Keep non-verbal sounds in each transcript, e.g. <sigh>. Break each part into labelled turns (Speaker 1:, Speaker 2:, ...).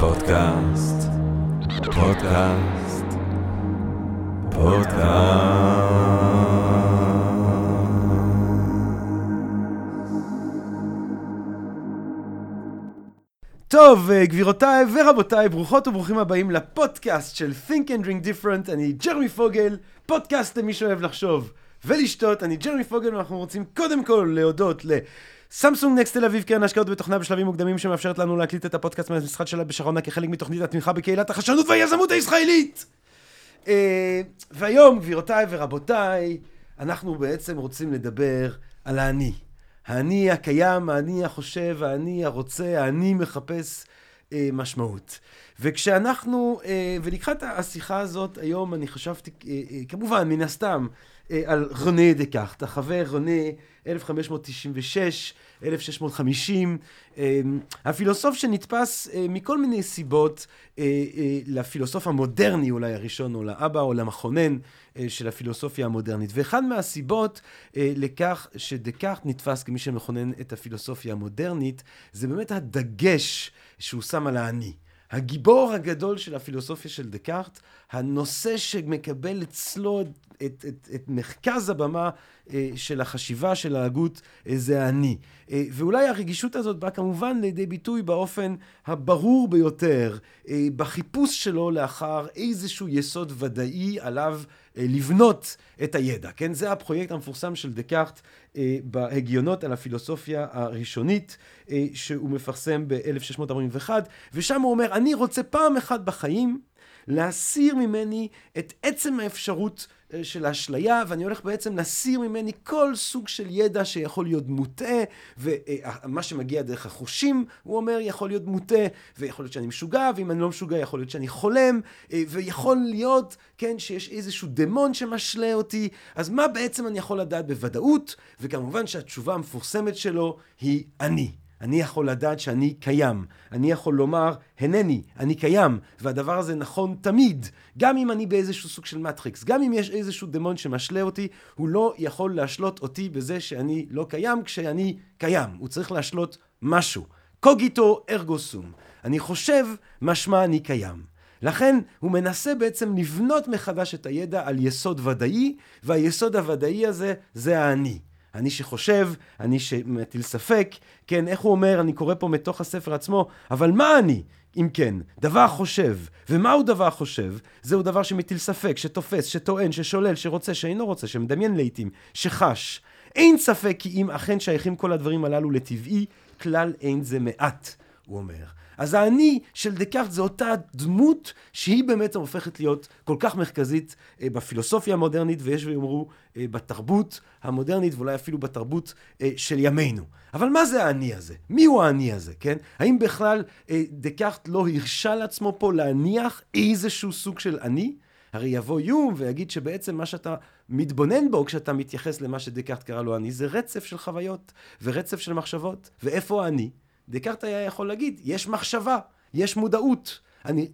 Speaker 1: פודקאסט, פודקאסט, פודקאסט. טוב, אה, גבירותיי ורבותיי, ברוכות וברוכים הבאים לפודקאסט של Think and Drink Different. אני ג'רמי פוגל, פודקאסט למי שאוהב לחשוב ולשתות. אני ג'רמי פוגל, ואנחנו רוצים קודם כל להודות ל... סמסונג נקסט תל אביב, קרן השקעות בתוכנה בשלבים מוקדמים שמאפשרת לנו להקליט את הפודקאסט מהמשחק שלה בשרונה כחלק מתוכנית התמיכה בקהילת החדשנות והיזמות הישראלית. אה, והיום, גבירותיי ורבותיי, אנחנו בעצם רוצים לדבר על האני. האני הקיים, האני החושב, האני הרוצה, האני מחפש אה, משמעות. וכשאנחנו, אה, ולקחת השיחה הזאת היום, אני חשבתי, כמובן, מן הסתם, על רונה דקארט, החבר רונה 1596, 1650, הפילוסוף שנתפס אה, מכל מיני סיבות אה, אה, לפילוסוף המודרני אולי הראשון, או לאבא או למכונן של הפילוסופיה המודרנית. ואחד מהסיבות לכך שדקארט נתפס כמי שמכונן את הפילוסופיה המודרנית, זה באמת הדגש שהוא שם על האני. הגיבור הגדול של הפילוסופיה של דקארט, הנושא שמקבל אצלו את, את, את, את מרכז הבמה אה, של החשיבה, של ההגות, אה, זה האני. אה, ואולי הרגישות הזאת באה כמובן לידי ביטוי באופן הברור ביותר, אה, בחיפוש שלו לאחר איזשהו יסוד ודאי עליו לבנות את הידע, כן? זה הפרויקט המפורסם של דקארט אה, בהגיונות על הפילוסופיה הראשונית, אה, שהוא מפרסם ב-1641, ושם הוא אומר, אני רוצה פעם אחת בחיים להסיר ממני את עצם האפשרות אה, של האשליה, ואני הולך בעצם להסיר ממני כל סוג של ידע שיכול להיות מוטעה, ומה שמגיע דרך החושים, הוא אומר, יכול להיות מוטעה, ויכול להיות שאני משוגע, ואם אני לא משוגע, יכול להיות שאני חולם, אה, ויכול להיות, כן, שיש איזשהו דמון שמשלה אותי, אז מה בעצם אני יכול לדעת בוודאות? וכמובן שהתשובה המפורסמת שלו היא אני. אני יכול לדעת שאני קיים. אני יכול לומר, הנני, אני קיים, והדבר הזה נכון תמיד. גם אם אני באיזשהו סוג של מטריקס, גם אם יש איזשהו דמון שמשלה אותי, הוא לא יכול להשלות אותי בזה שאני לא קיים כשאני קיים. הוא צריך להשלות משהו. קוגיטו ארגו סום. אני חושב, משמע אני קיים. לכן הוא מנסה בעצם לבנות מחדש את הידע על יסוד ודאי, והיסוד הוודאי הזה זה האני. אני שחושב, אני שמטיל ספק, כן, איך הוא אומר, אני קורא פה מתוך הספר עצמו, אבל מה אני? אם כן, דבר חושב. ומהו דבר חושב? זהו דבר שמטיל ספק, שתופס, שטוען, ששולל, שרוצה, שאינו רוצה, שמדמיין לעיתים, שחש. אין ספק כי אם אכן שייכים כל הדברים הללו לטבעי, כלל אין זה מעט, הוא אומר. אז האני של דקארט זה אותה דמות שהיא באמת הופכת להיות כל כך מרכזית אה, בפילוסופיה המודרנית, ויש ויאמרו אה, בתרבות המודרנית, ואולי אפילו בתרבות אה, של ימינו. אבל מה זה האני הזה? מי הוא האני הזה, כן? האם בכלל דקארט לא הרשה לעצמו פה להניח איזשהו סוג של אני? הרי יבוא יום ויגיד שבעצם מה שאתה מתבונן בו כשאתה מתייחס למה שדקארט קרא לו אני, זה רצף של חוויות ורצף של מחשבות. ואיפה האני? דקארט היה יכול להגיד, יש מחשבה, יש מודעות. אני,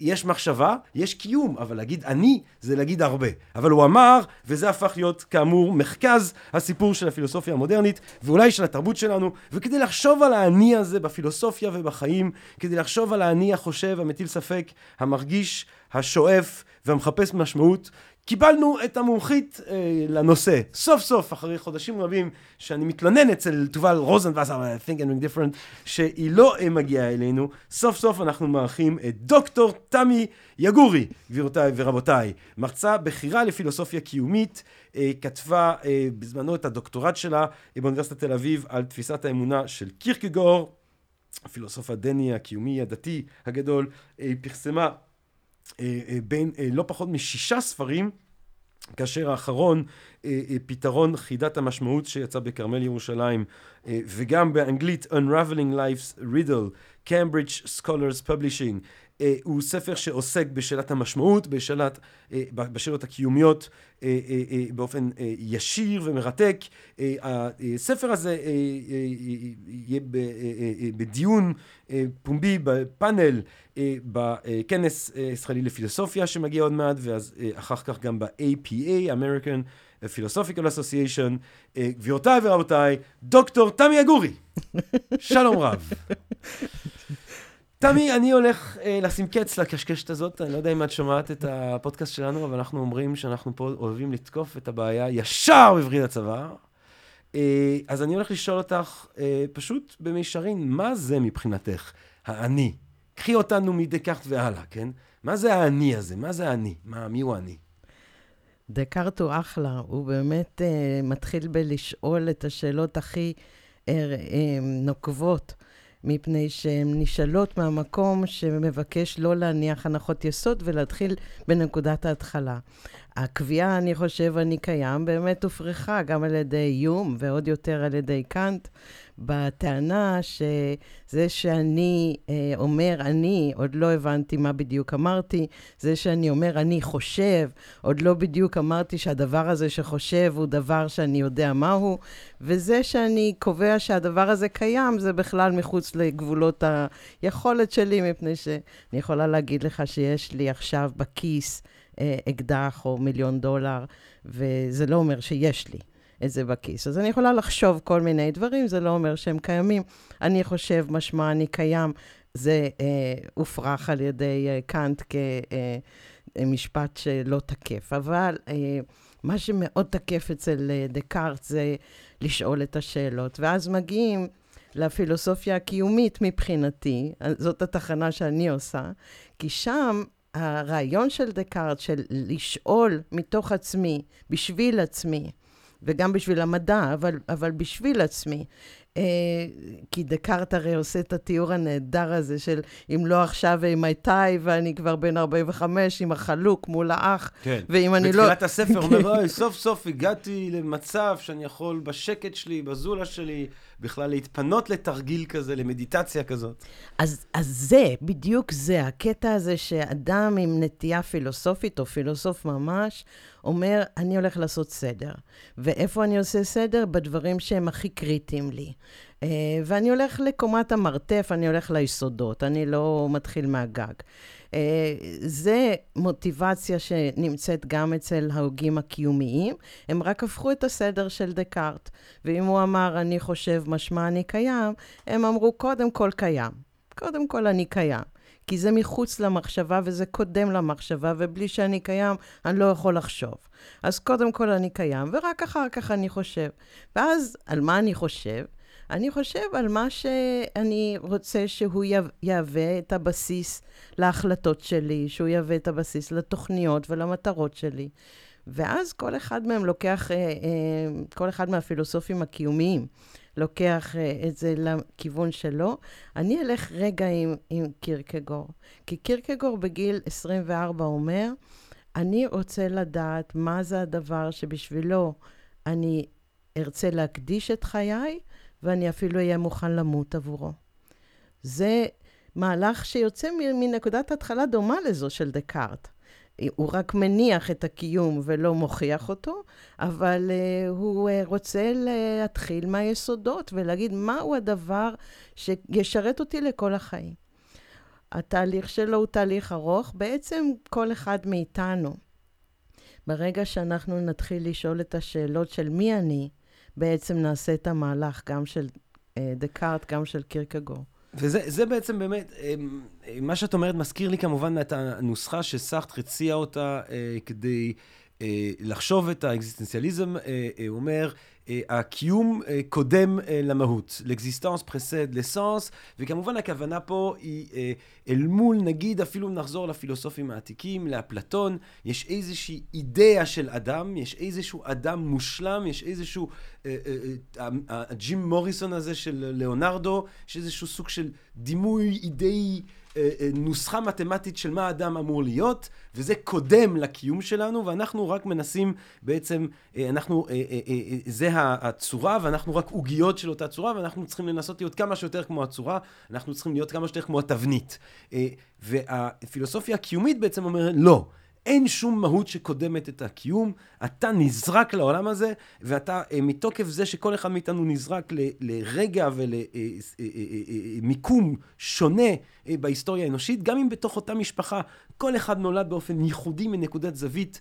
Speaker 1: יש מחשבה, יש קיום, אבל להגיד אני זה להגיד הרבה. אבל הוא אמר, וזה הפך להיות כאמור מרכז הסיפור של הפילוסופיה המודרנית, ואולי של התרבות שלנו, וכדי לחשוב על האני הזה בפילוסופיה ובחיים, כדי לחשוב על האני החושב, המטיל ספק, המרגיש, השואף והמחפש משמעות, קיבלנו את המומחית אה, לנושא. סוף סוף, אחרי חודשים רבים, שאני מתלונן אצל תובל רוזנבסר, I think I'm different, שהיא לא אה, מגיעה אלינו, סוף סוף אנחנו מארחים את דוקטור תמי יגורי, גבירותיי ורבותיי. מרצה בכירה לפילוסופיה קיומית, אה, כתבה אה, בזמנו את הדוקטורט שלה אה, באוניברסיטת תל אביב על תפיסת האמונה של קירקגור, הפילוסוף הדני הקיומי הדתי הגדול, פרסמה אה, אה, בין אה, לא פחות משישה ספרים, כאשר האחרון, פתרון חידת המשמעות שיצא בכרמל ירושלים, וגם באנגלית Unraveling Life's Riddle, Cambridge Scholars Publishing, אה, הוא ספר שעוסק בשאלת המשמעות, בשאלת, אה, בשאלות הקיומיות אה, באופן ישיר ומרתק. הספר הזה יהיה בדיון פומבי בפאנל בכנס ישראלי לפילוסופיה שמגיע עוד מעט, ואז אחר כך גם ב-APA, American Philosophical Association. גבירותיי ורבותיי, דוקטור תמי אגורי. <laughs> שלום רב. תמי, אני הולך אה, לשים קץ לקשקשת הזאת. אני לא יודע אם את שומעת את הפודקאסט שלנו, אבל אנחנו אומרים שאנחנו פה אוהבים לתקוף את הבעיה ישר בווריד הצוואר. אה, אז אני הולך לשאול אותך אה, פשוט במישרין, מה זה מבחינתך האני? קחי אותנו מדקארט והלאה, כן? מה זה האני הזה? מה זה האני? מה, מי הוא האני?
Speaker 2: דקארט הוא אחלה, הוא באמת uh, מתחיל בלשאול את השאלות הכי uh, uh, נוקבות, מפני שהן נשאלות מהמקום שמבקש לא להניח הנחות יסוד ולהתחיל בנקודת ההתחלה. הקביעה, אני חושב, אני קיים, באמת הופרכה גם על ידי יום ועוד יותר על ידי קאנט, בטענה שזה שאני אה, אומר אני, עוד לא הבנתי מה בדיוק אמרתי, זה שאני אומר אני חושב, עוד לא בדיוק אמרתי שהדבר הזה שחושב הוא דבר שאני יודע מהו, וזה שאני קובע שהדבר הזה קיים, זה בכלל מחוץ לגבולות היכולת שלי, מפני שאני יכולה להגיד לך שיש לי עכשיו בכיס אה, אקדח או מיליון דולר, וזה לא אומר שיש לי. את זה בכיס. אז אני יכולה לחשוב כל מיני דברים, זה לא אומר שהם קיימים. אני חושב, משמע אני קיים, זה אה, הופרך על ידי אה, קאנט כמשפט אה, שלא תקף. אבל אה, מה שמאוד תקף אצל אה, דקארט זה לשאול את השאלות. ואז מגיעים לפילוסופיה הקיומית מבחינתי, זאת התחנה שאני עושה, כי שם הרעיון של דקארט, של לשאול מתוך עצמי, בשביל עצמי, וגם בשביל המדע, אבל, אבל בשביל עצמי. אה, כי דקארט הרי עושה את התיאור הנהדר הזה של אם לא עכשיו אימתי, ואני כבר בן 45 עם החלוק מול האח,
Speaker 1: כן.
Speaker 2: ואם אני לא...
Speaker 1: בתחילת הספר אומר, <laughs> אוי, סוף סוף הגעתי למצב שאני יכול בשקט שלי, בזולה שלי, בכלל להתפנות לתרגיל כזה, למדיטציה כזאת.
Speaker 2: אז, אז זה, בדיוק זה, הקטע הזה שאדם עם נטייה פילוסופית, או פילוסוף ממש, אומר, אני הולך לעשות סדר. ואיפה אני עושה סדר? בדברים שהם הכי קריטיים לי. Uh, ואני הולך לקומת המרתף, אני הולך ליסודות, אני לא מתחיל מהגג. Uh, זה מוטיבציה שנמצאת גם אצל ההוגים הקיומיים, הם רק הפכו את הסדר של דקארט. ואם הוא אמר, אני חושב, משמע אני קיים, הם אמרו, קודם כל קיים. קודם כל אני קיים. כי זה מחוץ למחשבה וזה קודם למחשבה, ובלי שאני קיים, אני לא יכול לחשוב. אז קודם כל אני קיים, ורק אחר כך אני חושב. ואז, על מה אני חושב? אני חושב על מה שאני רוצה שהוא יהווה את הבסיס להחלטות שלי, שהוא יהווה את הבסיס לתוכניות ולמטרות שלי. ואז כל אחד מהם לוקח, אה, אה, כל אחד מהפילוסופים הקיומיים לוקח אה, את זה לכיוון שלו. אני אלך רגע עם, עם קירקגור, כי קירקגור בגיל 24 אומר, אני רוצה לדעת מה זה הדבר שבשבילו אני ארצה להקדיש את חיי, ואני אפילו אהיה מוכן למות עבורו. זה מהלך שיוצא מנקודת התחלה דומה לזו של דקארט. הוא רק מניח את הקיום ולא מוכיח אותו, אבל uh, הוא uh, רוצה להתחיל מהיסודות ולהגיד מהו הדבר שישרת אותי לכל החיים. התהליך שלו הוא תהליך ארוך. בעצם כל אחד מאיתנו, ברגע שאנחנו נתחיל לשאול את השאלות של מי אני, בעצם נעשה את המהלך גם של uh, דקארט, גם של קירקגור.
Speaker 1: וזה בעצם באמת, אמ, מה שאת אומרת מזכיר לי כמובן את הנוסחה שסארטר הציע אותה אה, כדי אה, לחשוב את האקזיסטנציאליזם. אה, הוא אומר, הקיום קודם למהות, l'existence précède l'essence, וכמובן הכוונה פה היא אל מול, נגיד, אפילו נחזור לפילוסופים העתיקים, לאפלטון, יש איזושהי אידאה של אדם, יש איזשהו אדם מושלם, יש איזשהו, הג'ים מוריסון הזה של ליאונרדו, יש איזשהו סוג של דימוי אידאי. אה, אה, נוסחה מתמטית של מה האדם אמור להיות, וזה קודם לקיום שלנו, ואנחנו רק מנסים בעצם, אה, אנחנו, זה הצורה, ואנחנו רק עוגיות של אותה צורה, ואנחנו צריכים לנסות להיות כמה שיותר כמו הצורה, אנחנו צריכים להיות כמה שיותר כמו התבנית. והפילוסופיה הקיומית בעצם אומרת, לא. אין שום מהות שקודמת את הקיום, אתה נזרק לעולם הזה, ואתה, אה, מתוקף זה שכל אחד מאיתנו נזרק ל, לרגע ולמיקום אה, אה, שונה בהיסטוריה האנושית, גם אם בתוך אותה משפחה כל אחד נולד באופן ייחודי מנקודת זווית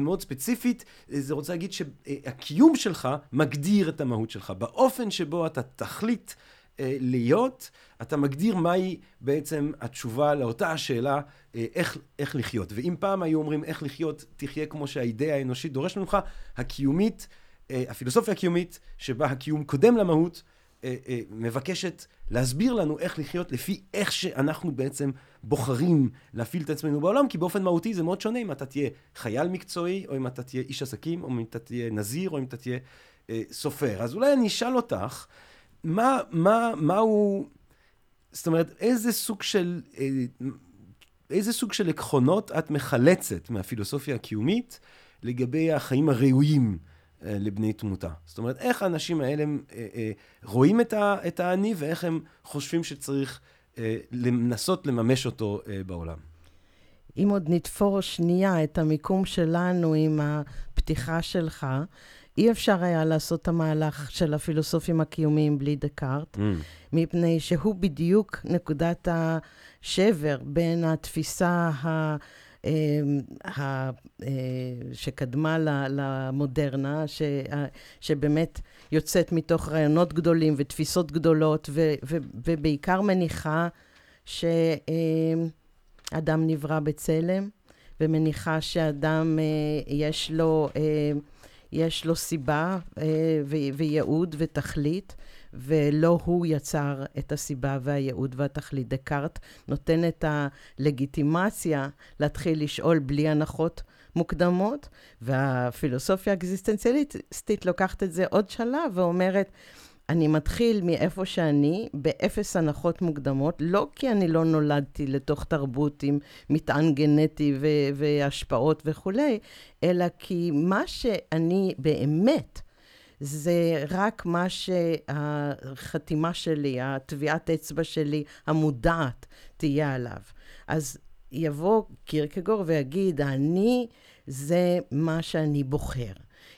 Speaker 1: מאוד ספציפית, זה רוצה להגיד שהקיום שלך מגדיר את המהות שלך. באופן שבו אתה תחליט להיות, אתה מגדיר מהי בעצם התשובה לאותה השאלה אה, איך, איך לחיות. ואם פעם היו אומרים איך לחיות, תחיה כמו שהאידאה האנושית דורשת ממך, הקיומית, אה, הפילוסופיה הקיומית, שבה הקיום קודם למהות, אה, אה, מבקשת להסביר לנו איך לחיות לפי איך שאנחנו בעצם בוחרים להפעיל את עצמנו בעולם, כי באופן מהותי זה מאוד שונה אם אתה תהיה חייל מקצועי, או אם אתה תהיה איש עסקים, או אם אתה תהיה נזיר, או אם אתה תהיה אה, סופר. אז אולי אני אשאל אותך, מה, מה, מה הוא, זאת אומרת, איזה סוג של, אה, איזה סוג של עקרונות את מחלצת מהפילוסופיה הקיומית לגבי החיים הראויים אה, לבני תמותה? זאת אומרת, איך האנשים האלה אה, רואים את, האני ואיך הם חושבים שצריך לנסות לממש אותו בעולם?
Speaker 2: אם עוד נתפור שנייה את המיקום שלנו עם הפתיחה שלך, אי אפשר היה לעשות את המהלך של הפילוסופים הקיומיים בלי דקארט, mm. מפני שהוא בדיוק נקודת השבר בין התפיסה ה... אמ, ה, אה, שקדמה למודרנה, ש, שבאמת יוצאת מתוך רעיונות גדולים ותפיסות גדולות, ו, ו, ובעיקר מניחה שאדם נברא בצלם, ומניחה שאדם, אה, יש לו... אה, יש לו סיבה וייעוד ותכלית, ולא הוא יצר את הסיבה והייעוד והתכלית. דקארט נותן את הלגיטימציה להתחיל לשאול בלי הנחות מוקדמות, והפילוסופיה האקזיסטנציאליסטית לוקחת את זה עוד שלב ואומרת, אני מתחיל מאיפה שאני, באפס הנחות מוקדמות, לא כי אני לא נולדתי לתוך תרבות עם מטען גנטי ו- והשפעות וכולי, אלא כי מה שאני באמת זה רק מה שהחתימה שלי, הטביעת אצבע שלי, המודעת, תהיה עליו. אז יבוא קירקגור ויגיד, אני זה מה שאני בוחר.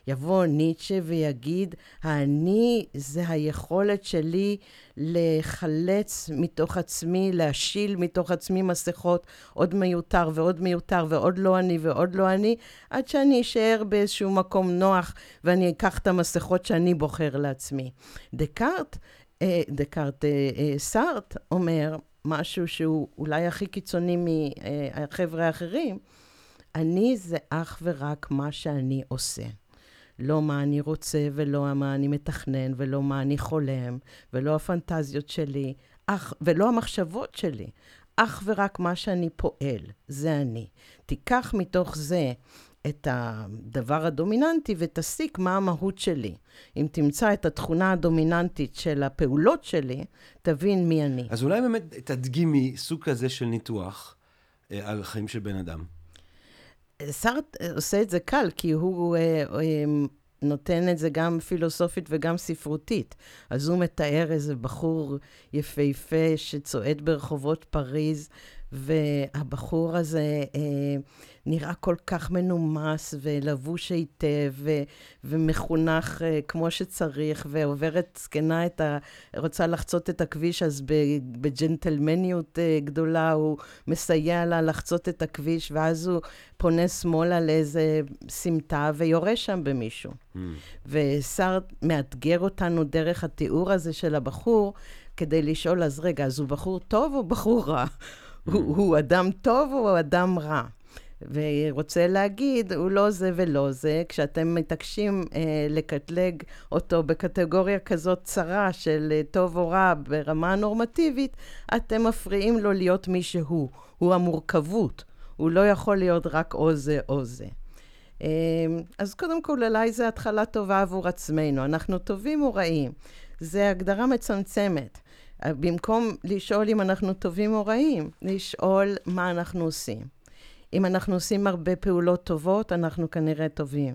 Speaker 2: יבוא ניטשה ויגיד, האני זה היכולת שלי לחלץ מתוך עצמי, להשיל מתוך עצמי מסכות, עוד מיותר ועוד מיותר ועוד לא אני ועוד לא אני, עד שאני אשאר באיזשהו מקום נוח ואני אקח את המסכות שאני בוחר לעצמי. דקארט, אה, דקארט, אה, אה, סארט אומר משהו שהוא אולי הכי קיצוני מהחבר'ה האחרים, אני זה אך ורק מה שאני עושה. לא מה אני רוצה ולא מה אני מתכנן ולא מה אני חולם ולא הפנטזיות שלי, אך, ולא המחשבות שלי, אך ורק מה שאני פועל, זה אני. תיקח מתוך זה את הדבר הדומיננטי ותסיק מה המהות שלי. אם תמצא את התכונה הדומיננטית של הפעולות שלי, תבין מי אני.
Speaker 1: אז אולי באמת תדגימי סוג כזה של ניתוח אה, על חיים של בן אדם.
Speaker 2: סארט עושה את זה קל, כי הוא אה, אה, נותן את זה גם פילוסופית וגם ספרותית. אז הוא מתאר איזה בחור יפהפה שצועד ברחובות פריז, והבחור הזה אה, נראה כל כך מנומס ולבוש היטב ו, ומחונך אה, כמו שצריך, ועוברת זקנה את ה... רוצה לחצות את הכביש, אז בג'נטלמניות אה, גדולה הוא מסייע לה לחצות את הכביש, ואז הוא פונה שמאלה לאיזה סמטה ויורה שם במישהו. Mm. ושר מאתגר אותנו דרך התיאור הזה של הבחור, כדי לשאול, אז רגע, אז הוא בחור טוב או בחור רע? הוא, הוא אדם טוב או אדם רע? ורוצה להגיד, הוא לא זה ולא זה, כשאתם מתעקשים אה, לקטלג אותו בקטגוריה כזאת צרה של אה, טוב או רע ברמה הנורמטיבית, אתם מפריעים לו להיות מי שהוא. הוא המורכבות. הוא לא יכול להיות רק או זה או זה. אה, אז קודם כל, אולי זו התחלה טובה עבור עצמנו. אנחנו טובים או רעים? זו הגדרה מצמצמת. במקום לשאול אם אנחנו טובים או רעים, לשאול מה אנחנו עושים. אם אנחנו עושים הרבה פעולות טובות, אנחנו כנראה טובים.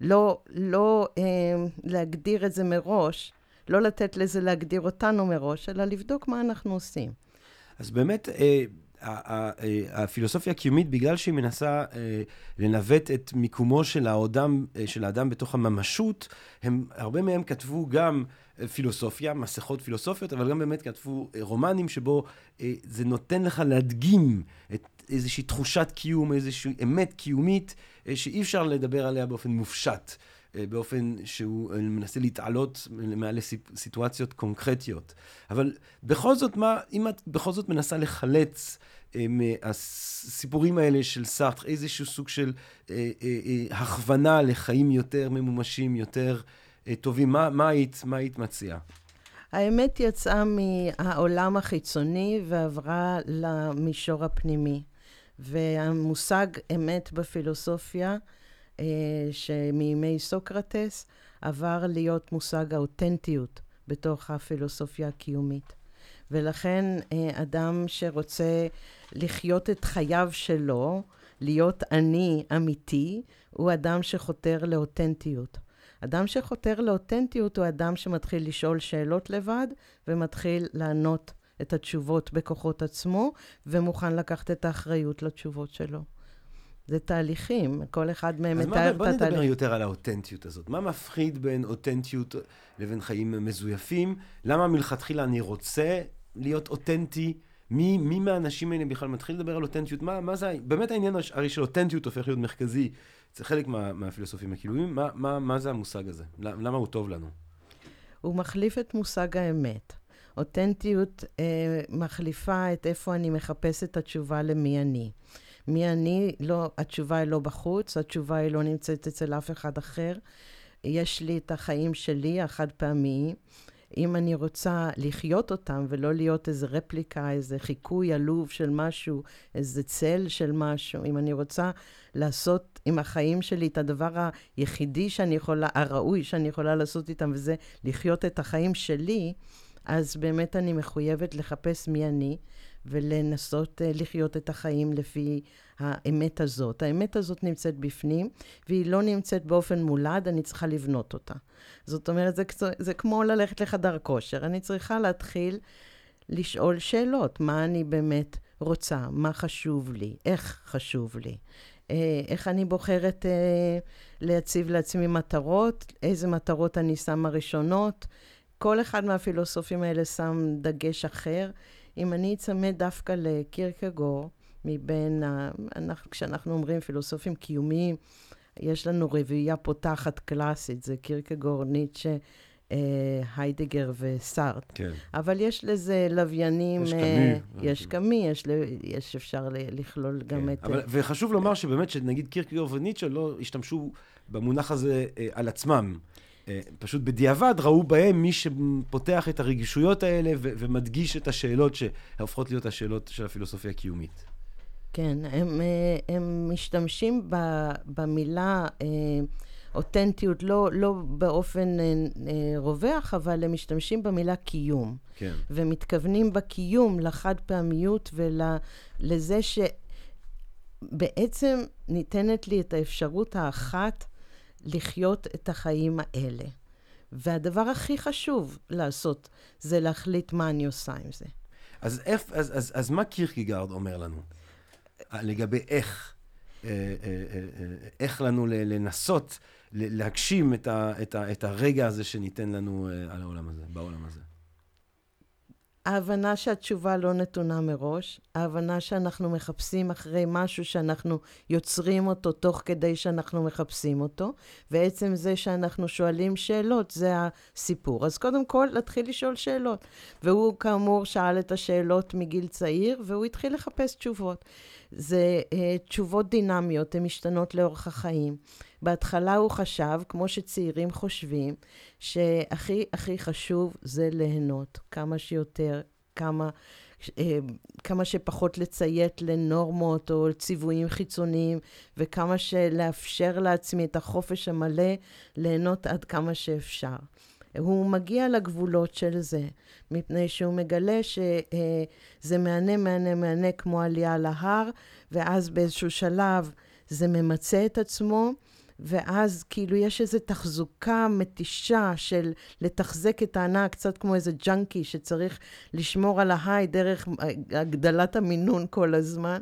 Speaker 2: לא, לא אה, להגדיר את זה מראש, לא לתת לזה להגדיר אותנו מראש, אלא לבדוק מה אנחנו עושים.
Speaker 1: אז באמת, אה, אה, הפילוסופיה הקיומית, בגלל שהיא מנסה אה, לנווט את מיקומו של האדם, אה, של האדם בתוך הממשות, הם, הרבה מהם כתבו גם פילוסופיה, מסכות פילוסופיות, אבל גם באמת כתבו רומנים שבו זה נותן לך להדגים את איזושהי תחושת קיום, איזושהי אמת קיומית, שאי אפשר לדבר עליה באופן מופשט. אה, באופן שהוא מנסה להתעלות מעל סיטואציות קונקרטיות. אבל בכל זאת, מה, אם את בכל זאת מנסה לחלץ מהסיפורים האלה של סארטר, איזשהו סוג של אה, אה, אה, הכוונה לחיים יותר ממומשים, יותר אה, טובים, מה, מה, היית, מה היית מציעה?
Speaker 2: האמת יצאה מהעולם החיצוני ועברה למישור הפנימי. והמושג אמת בפילוסופיה, אה, שמימי סוקרטס, עבר להיות מושג האותנטיות בתוך הפילוסופיה הקיומית. ולכן אה, אדם שרוצה לחיות את חייו שלו, להיות אני אמיתי, הוא אדם שחותר לאותנטיות. אדם שחותר לאותנטיות הוא אדם שמתחיל לשאול שאלות לבד ומתחיל לענות את התשובות בכוחות עצמו, ומוכן לקחת את האחריות לתשובות שלו. זה תהליכים, כל אחד מהם מתאר את
Speaker 1: התהליך. אז בוא נדבר יותר על האותנטיות הזאת. מה מפחיד בין אותנטיות לבין חיים מזויפים? למה מלכתחילה אני רוצה להיות אותנטי? מי, מי מהאנשים האלה בכלל מתחיל לדבר על אותנטיות? מה, מה זה, באמת העניין הרי של אותנטיות הופך להיות מרכזי. זה חלק מה, מהפילוסופים הקילויים. מה, מה, מה זה המושג הזה? למה הוא טוב לנו?
Speaker 2: הוא מחליף את מושג האמת. אותנטיות אה, מחליפה את איפה אני מחפש את התשובה למי אני. מי אני, לא, התשובה היא לא בחוץ, התשובה היא לא נמצאת אצל אף אחד אחר. יש לי את החיים שלי, החד פעמיים. אם אני רוצה לחיות אותם ולא להיות איזה רפליקה, איזה חיקוי עלוב של משהו, איזה צל של משהו, אם אני רוצה לעשות עם החיים שלי את הדבר היחידי שאני יכולה, הראוי שאני יכולה לעשות איתם, וזה לחיות את החיים שלי, אז באמת אני מחויבת לחפש מי אני, ולנסות uh, לחיות את החיים לפי האמת הזאת. האמת הזאת נמצאת בפנים, והיא לא נמצאת באופן מולד, אני צריכה לבנות אותה. זאת אומרת, זה, זה כמו ללכת לחדר כושר. אני צריכה להתחיל לשאול שאלות, מה אני באמת רוצה, מה חשוב לי, איך חשוב לי. אה, איך אני בוחרת אה, להציב לעצמי מטרות, איזה מטרות אני שמה ראשונות, כל אחד מהפילוסופים האלה שם דגש אחר. אם אני אצמד דווקא לקירקגור, מבין, ה... אנחנו, כשאנחנו אומרים פילוסופים קיומיים, יש לנו רביעייה פותחת קלאסית, זה קירקגור, ניטשה, אה, היידגר וסארט.
Speaker 1: כן.
Speaker 2: אבל יש לזה לוויינים...
Speaker 1: יש אה,
Speaker 2: קמי. יש קמי, יש, יש אפשר לכלול כן. גם את...
Speaker 1: אבל, וחשוב לומר שבאמת, שנגיד קירקגור וניטשה לא השתמשו במונח הזה אה, על עצמם. אה, פשוט בדיעבד ראו בהם מי שפותח את הרגישויות האלה ו- ומדגיש את השאלות שהופכות להיות השאלות של הפילוסופיה הקיומית.
Speaker 2: כן, הם, אה, הם משתמשים במילה אה, אותנטיות לא, לא באופן רווח, אבל הם משתמשים במילה קיום.
Speaker 1: כן.
Speaker 2: ומתכוונים בקיום לחד פעמיות ולזה שבעצם ניתנת לי את האפשרות האחת לחיות את החיים האלה. והדבר הכי חשוב לעשות זה להחליט מה אני עושה עם זה.
Speaker 1: אז, איך, אז, אז, אז מה קירקיגרד אומר לנו לגבי איך, אה, אה, אה, איך לנו לנסות להגשים את, ה, את, ה, את הרגע הזה שניתן לנו על העולם הזה, בעולם הזה?
Speaker 2: ההבנה שהתשובה לא נתונה מראש, ההבנה שאנחנו מחפשים אחרי משהו שאנחנו יוצרים אותו תוך כדי שאנחנו מחפשים אותו, ועצם זה שאנחנו שואלים שאלות, זה הסיפור. אז קודם כל, להתחיל לשאול שאלות. והוא כאמור שאל את השאלות מגיל צעיר, והוא התחיל לחפש תשובות. זה uh, תשובות דינמיות, הן משתנות לאורך החיים. בהתחלה הוא חשב, כמו שצעירים חושבים, שהכי הכי חשוב זה ליהנות כמה שיותר, כמה, אה, כמה שפחות לציית לנורמות או ציוויים חיצוניים, וכמה שלאפשר לעצמי את החופש המלא ליהנות עד כמה שאפשר. הוא מגיע לגבולות של זה, מפני שהוא מגלה שזה מהנה, מהנה, מהנה כמו עלייה להר, ואז באיזשהו שלב זה ממצה את עצמו, ואז כאילו יש איזו תחזוקה מתישה של לתחזק את ההנאה, קצת כמו איזה ג'אנקי שצריך לשמור על ההיי דרך הגדלת המינון כל הזמן.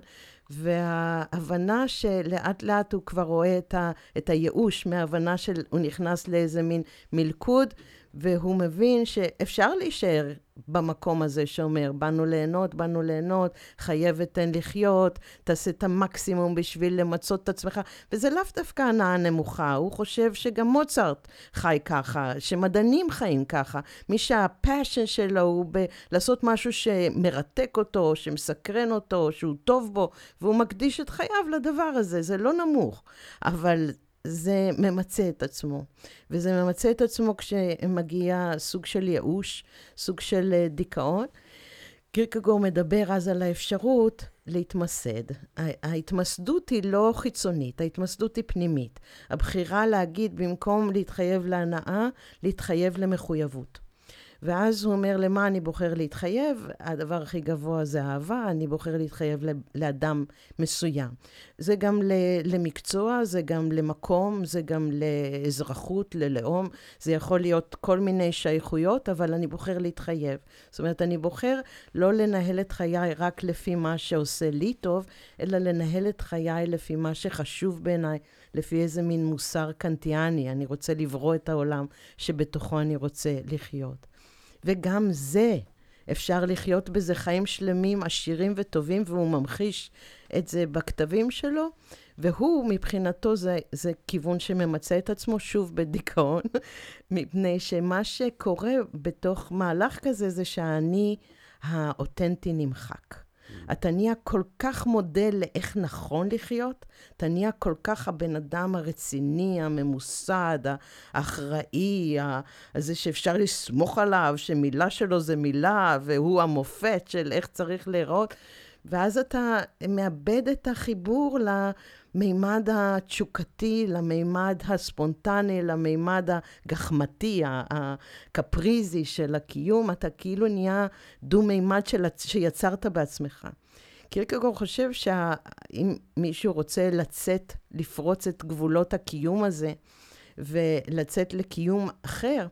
Speaker 2: וההבנה שלאט לאט הוא כבר רואה את, ה, את הייאוש מההבנה של, הוא נכנס לאיזה מין מלכוד, והוא מבין שאפשר להישאר במקום הזה שאומר, באנו ליהנות, באנו ליהנות, חייבת תן לחיות, תעשה את המקסימום בשביל למצות את עצמך, וזה לאו דווקא הנאה נמוכה, הוא חושב שגם מוצרט חי ככה, שמדענים חיים ככה, מי שהפאשן שלו הוא ב- לעשות משהו שמרתק אותו, שמסקרן אותו, שהוא טוב בו, והוא מקדיש את חייו לדבר הזה, זה לא נמוך, אבל זה ממצה את עצמו. וזה ממצה את עצמו כשמגיע סוג של ייאוש, סוג של אה, דיכאון. קירקגור מדבר אז על האפשרות להתמסד. ההתמסדות היא לא חיצונית, ההתמסדות היא פנימית. הבחירה להגיד, במקום להתחייב להנאה, להתחייב למחויבות. ואז הוא אומר, למה אני בוחר להתחייב? הדבר הכי גבוה זה אהבה, אני בוחר להתחייב לאדם מסוים. זה גם למקצוע, זה גם למקום, זה גם לאזרחות, ללאום, זה יכול להיות כל מיני שייכויות, אבל אני בוחר להתחייב. זאת אומרת, אני בוחר לא לנהל את חיי רק לפי מה שעושה לי טוב, אלא לנהל את חיי לפי מה שחשוב בעיניי, לפי איזה מין מוסר קנטיאני. אני רוצה לברוא את העולם שבתוכו אני רוצה לחיות. וגם זה, אפשר לחיות בזה חיים שלמים, עשירים וטובים, והוא ממחיש את זה בכתבים שלו. והוא, מבחינתו, זה, זה כיוון שממצה את עצמו שוב בדיכאון, <laughs> מפני שמה שקורה בתוך מהלך כזה זה שהאני האותנטי נמחק. אתה נהיה כל כך מודל לאיך נכון לחיות, אתה נהיה כל כך הבן אדם הרציני, הממוסד, האחראי, הזה שאפשר לסמוך עליו, שמילה שלו זה מילה, והוא המופת של איך צריך להיראות. ואז אתה מאבד את החיבור למימד התשוקתי, למימד הספונטני, למימד הגחמתי, הקפריזי של הקיום. אתה כאילו נהיה דו-מימד של... שיצרת בעצמך. קירקגור חושב שאם מישהו רוצה לצאת, לפרוץ את גבולות הקיום הזה ולצאת לקיום אחר,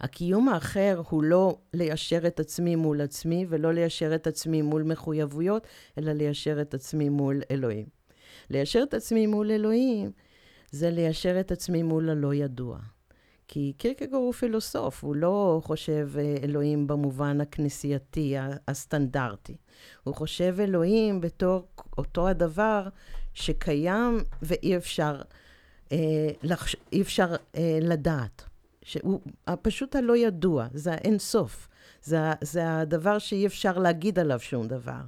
Speaker 2: הקיום האחר הוא לא ליישר את עצמי מול עצמי, ולא ליישר את עצמי מול מחויבויות, אלא ליישר את עצמי מול אלוהים. ליישר את עצמי מול אלוהים זה ליישר את עצמי מול הלא ידוע. כי קירקגור הוא פילוסוף, הוא לא חושב אה, אלוהים במובן הכנסייתי, הסטנדרטי. הוא חושב אלוהים בתור אותו הדבר שקיים ואי אפשר, אה, לחש... אפשר אה, לדעת. שהוא פשוט הלא ידוע, זה האין סוף. זה, זה הדבר שאי אפשר להגיד עליו שום דבר.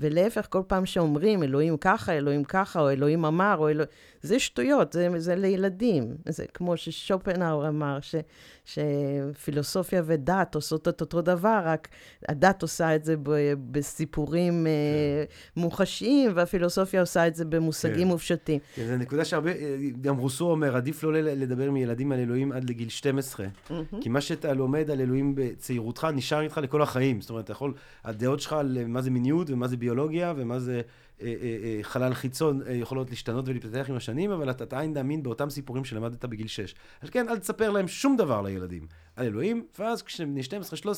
Speaker 2: ולהפך, כל פעם שאומרים, אלוהים ככה, אלוהים ככה, או אלוהים אמר, או אלוהים... זה שטויות, זה, זה לילדים. זה כמו ששופנהאואר אמר, ש, שפילוסופיה ודת עושות את אותו דבר, רק הדת עושה את זה ב, בסיפורים אה, כן. מוחשיים, והפילוסופיה עושה את זה במושגים כן. מופשטים.
Speaker 1: כן, זו נקודה שהרבה, גם רוסו אומר, עדיף לא לדבר עם ילדים על אלוהים עד לגיל 12, mm-hmm. כי מה שאתה לומד על אלוהים בצעירותך נשאר איתך לכל החיים. זאת אומרת, אתה יכול, הדעות שלך על מה זה מיניות ומה זה ביולוגיה ומה זה אה, אה, אה, חלל חיצון אה, יכולות להשתנות ולהתפתח עם השנים, אבל אתה עדיין מאמין באותם סיפורים שלמדת בגיל 6. אז כן, אל תספר להם שום דבר לילדים על אלוהים, ואז כשהם בני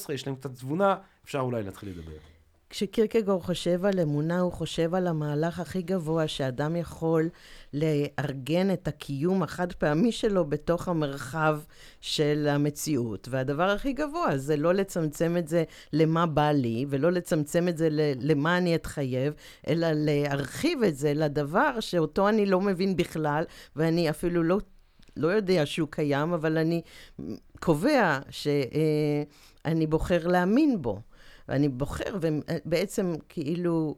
Speaker 1: 12-13 יש להם קצת תבונה, אפשר אולי להתחיל לדבר.
Speaker 2: כשקירקגור חושב על אמונה, הוא חושב על המהלך הכי גבוה שאדם יכול לארגן את הקיום החד פעמי שלו בתוך המרחב של המציאות. והדבר הכי גבוה זה לא לצמצם את זה למה בא לי, ולא לצמצם את זה למה אני אתחייב, אלא להרחיב את זה לדבר שאותו אני לא מבין בכלל, ואני אפילו לא, לא יודע שהוא קיים, אבל אני קובע שאני בוחר להאמין בו. ואני בוחר, ובעצם כאילו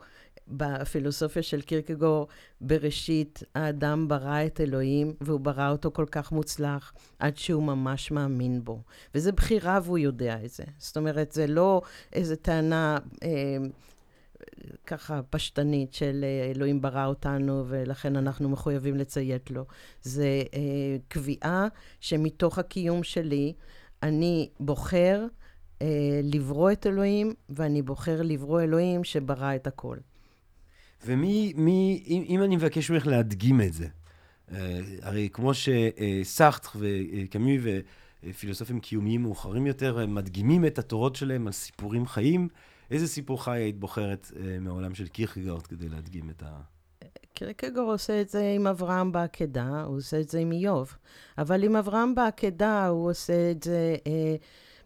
Speaker 2: בפילוסופיה של קירקגור, בראשית האדם ברא את אלוהים, והוא ברא אותו כל כך מוצלח, עד שהוא ממש מאמין בו. וזה בחירה והוא יודע את זה. זאת אומרת, זה לא איזו טענה... אה, ככה פשטנית של אה, אלוהים ברא אותנו ולכן אנחנו מחויבים לציית לו. זה אה, קביעה שמתוך הקיום שלי אני בוחר אה, לברוא את אלוהים, ואני בוחר לברוא אלוהים שברא את הכל.
Speaker 1: ומי, מי, אם, אם אני מבקש ממך להדגים את זה, אה, הרי כמו שסארטר וקמי ופילוסופים קיומיים מאוחרים יותר, מדגימים את התורות שלהם על סיפורים חיים, איזה סיפור חי היית בוחרת אה, מהעולם של קירקגרד כדי להדגים את ה...
Speaker 2: קירקגור עושה את זה עם אברהם בעקדה, הוא עושה את זה עם איוב. אבל עם אברהם בעקדה הוא עושה את זה אה,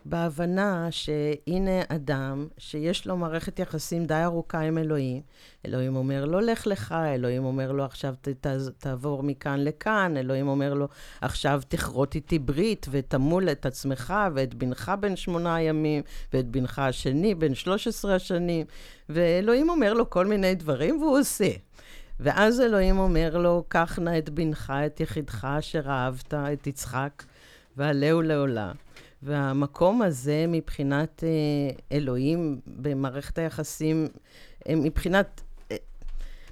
Speaker 2: בהבנה שהנה אדם שיש לו מערכת יחסים די ארוכה עם אלוהים. אלוהים אומר לו, לך לך, אלוהים אומר לו, עכשיו ת, ת, תעבור מכאן לכאן, אלוהים אומר לו, עכשיו תכרות איתי ברית ותמול את עצמך ואת בנך בן שמונה ימים, ואת בנך השני בן שלוש עשרה השנים. ואלוהים אומר לו כל מיני דברים והוא עושה. ואז אלוהים אומר לו, קח נא את בנך, את יחידך אשר אהבת, את יצחק, ועלהו לעולה. והמקום הזה מבחינת אה, אלוהים במערכת היחסים, אה, מבחינת... אה,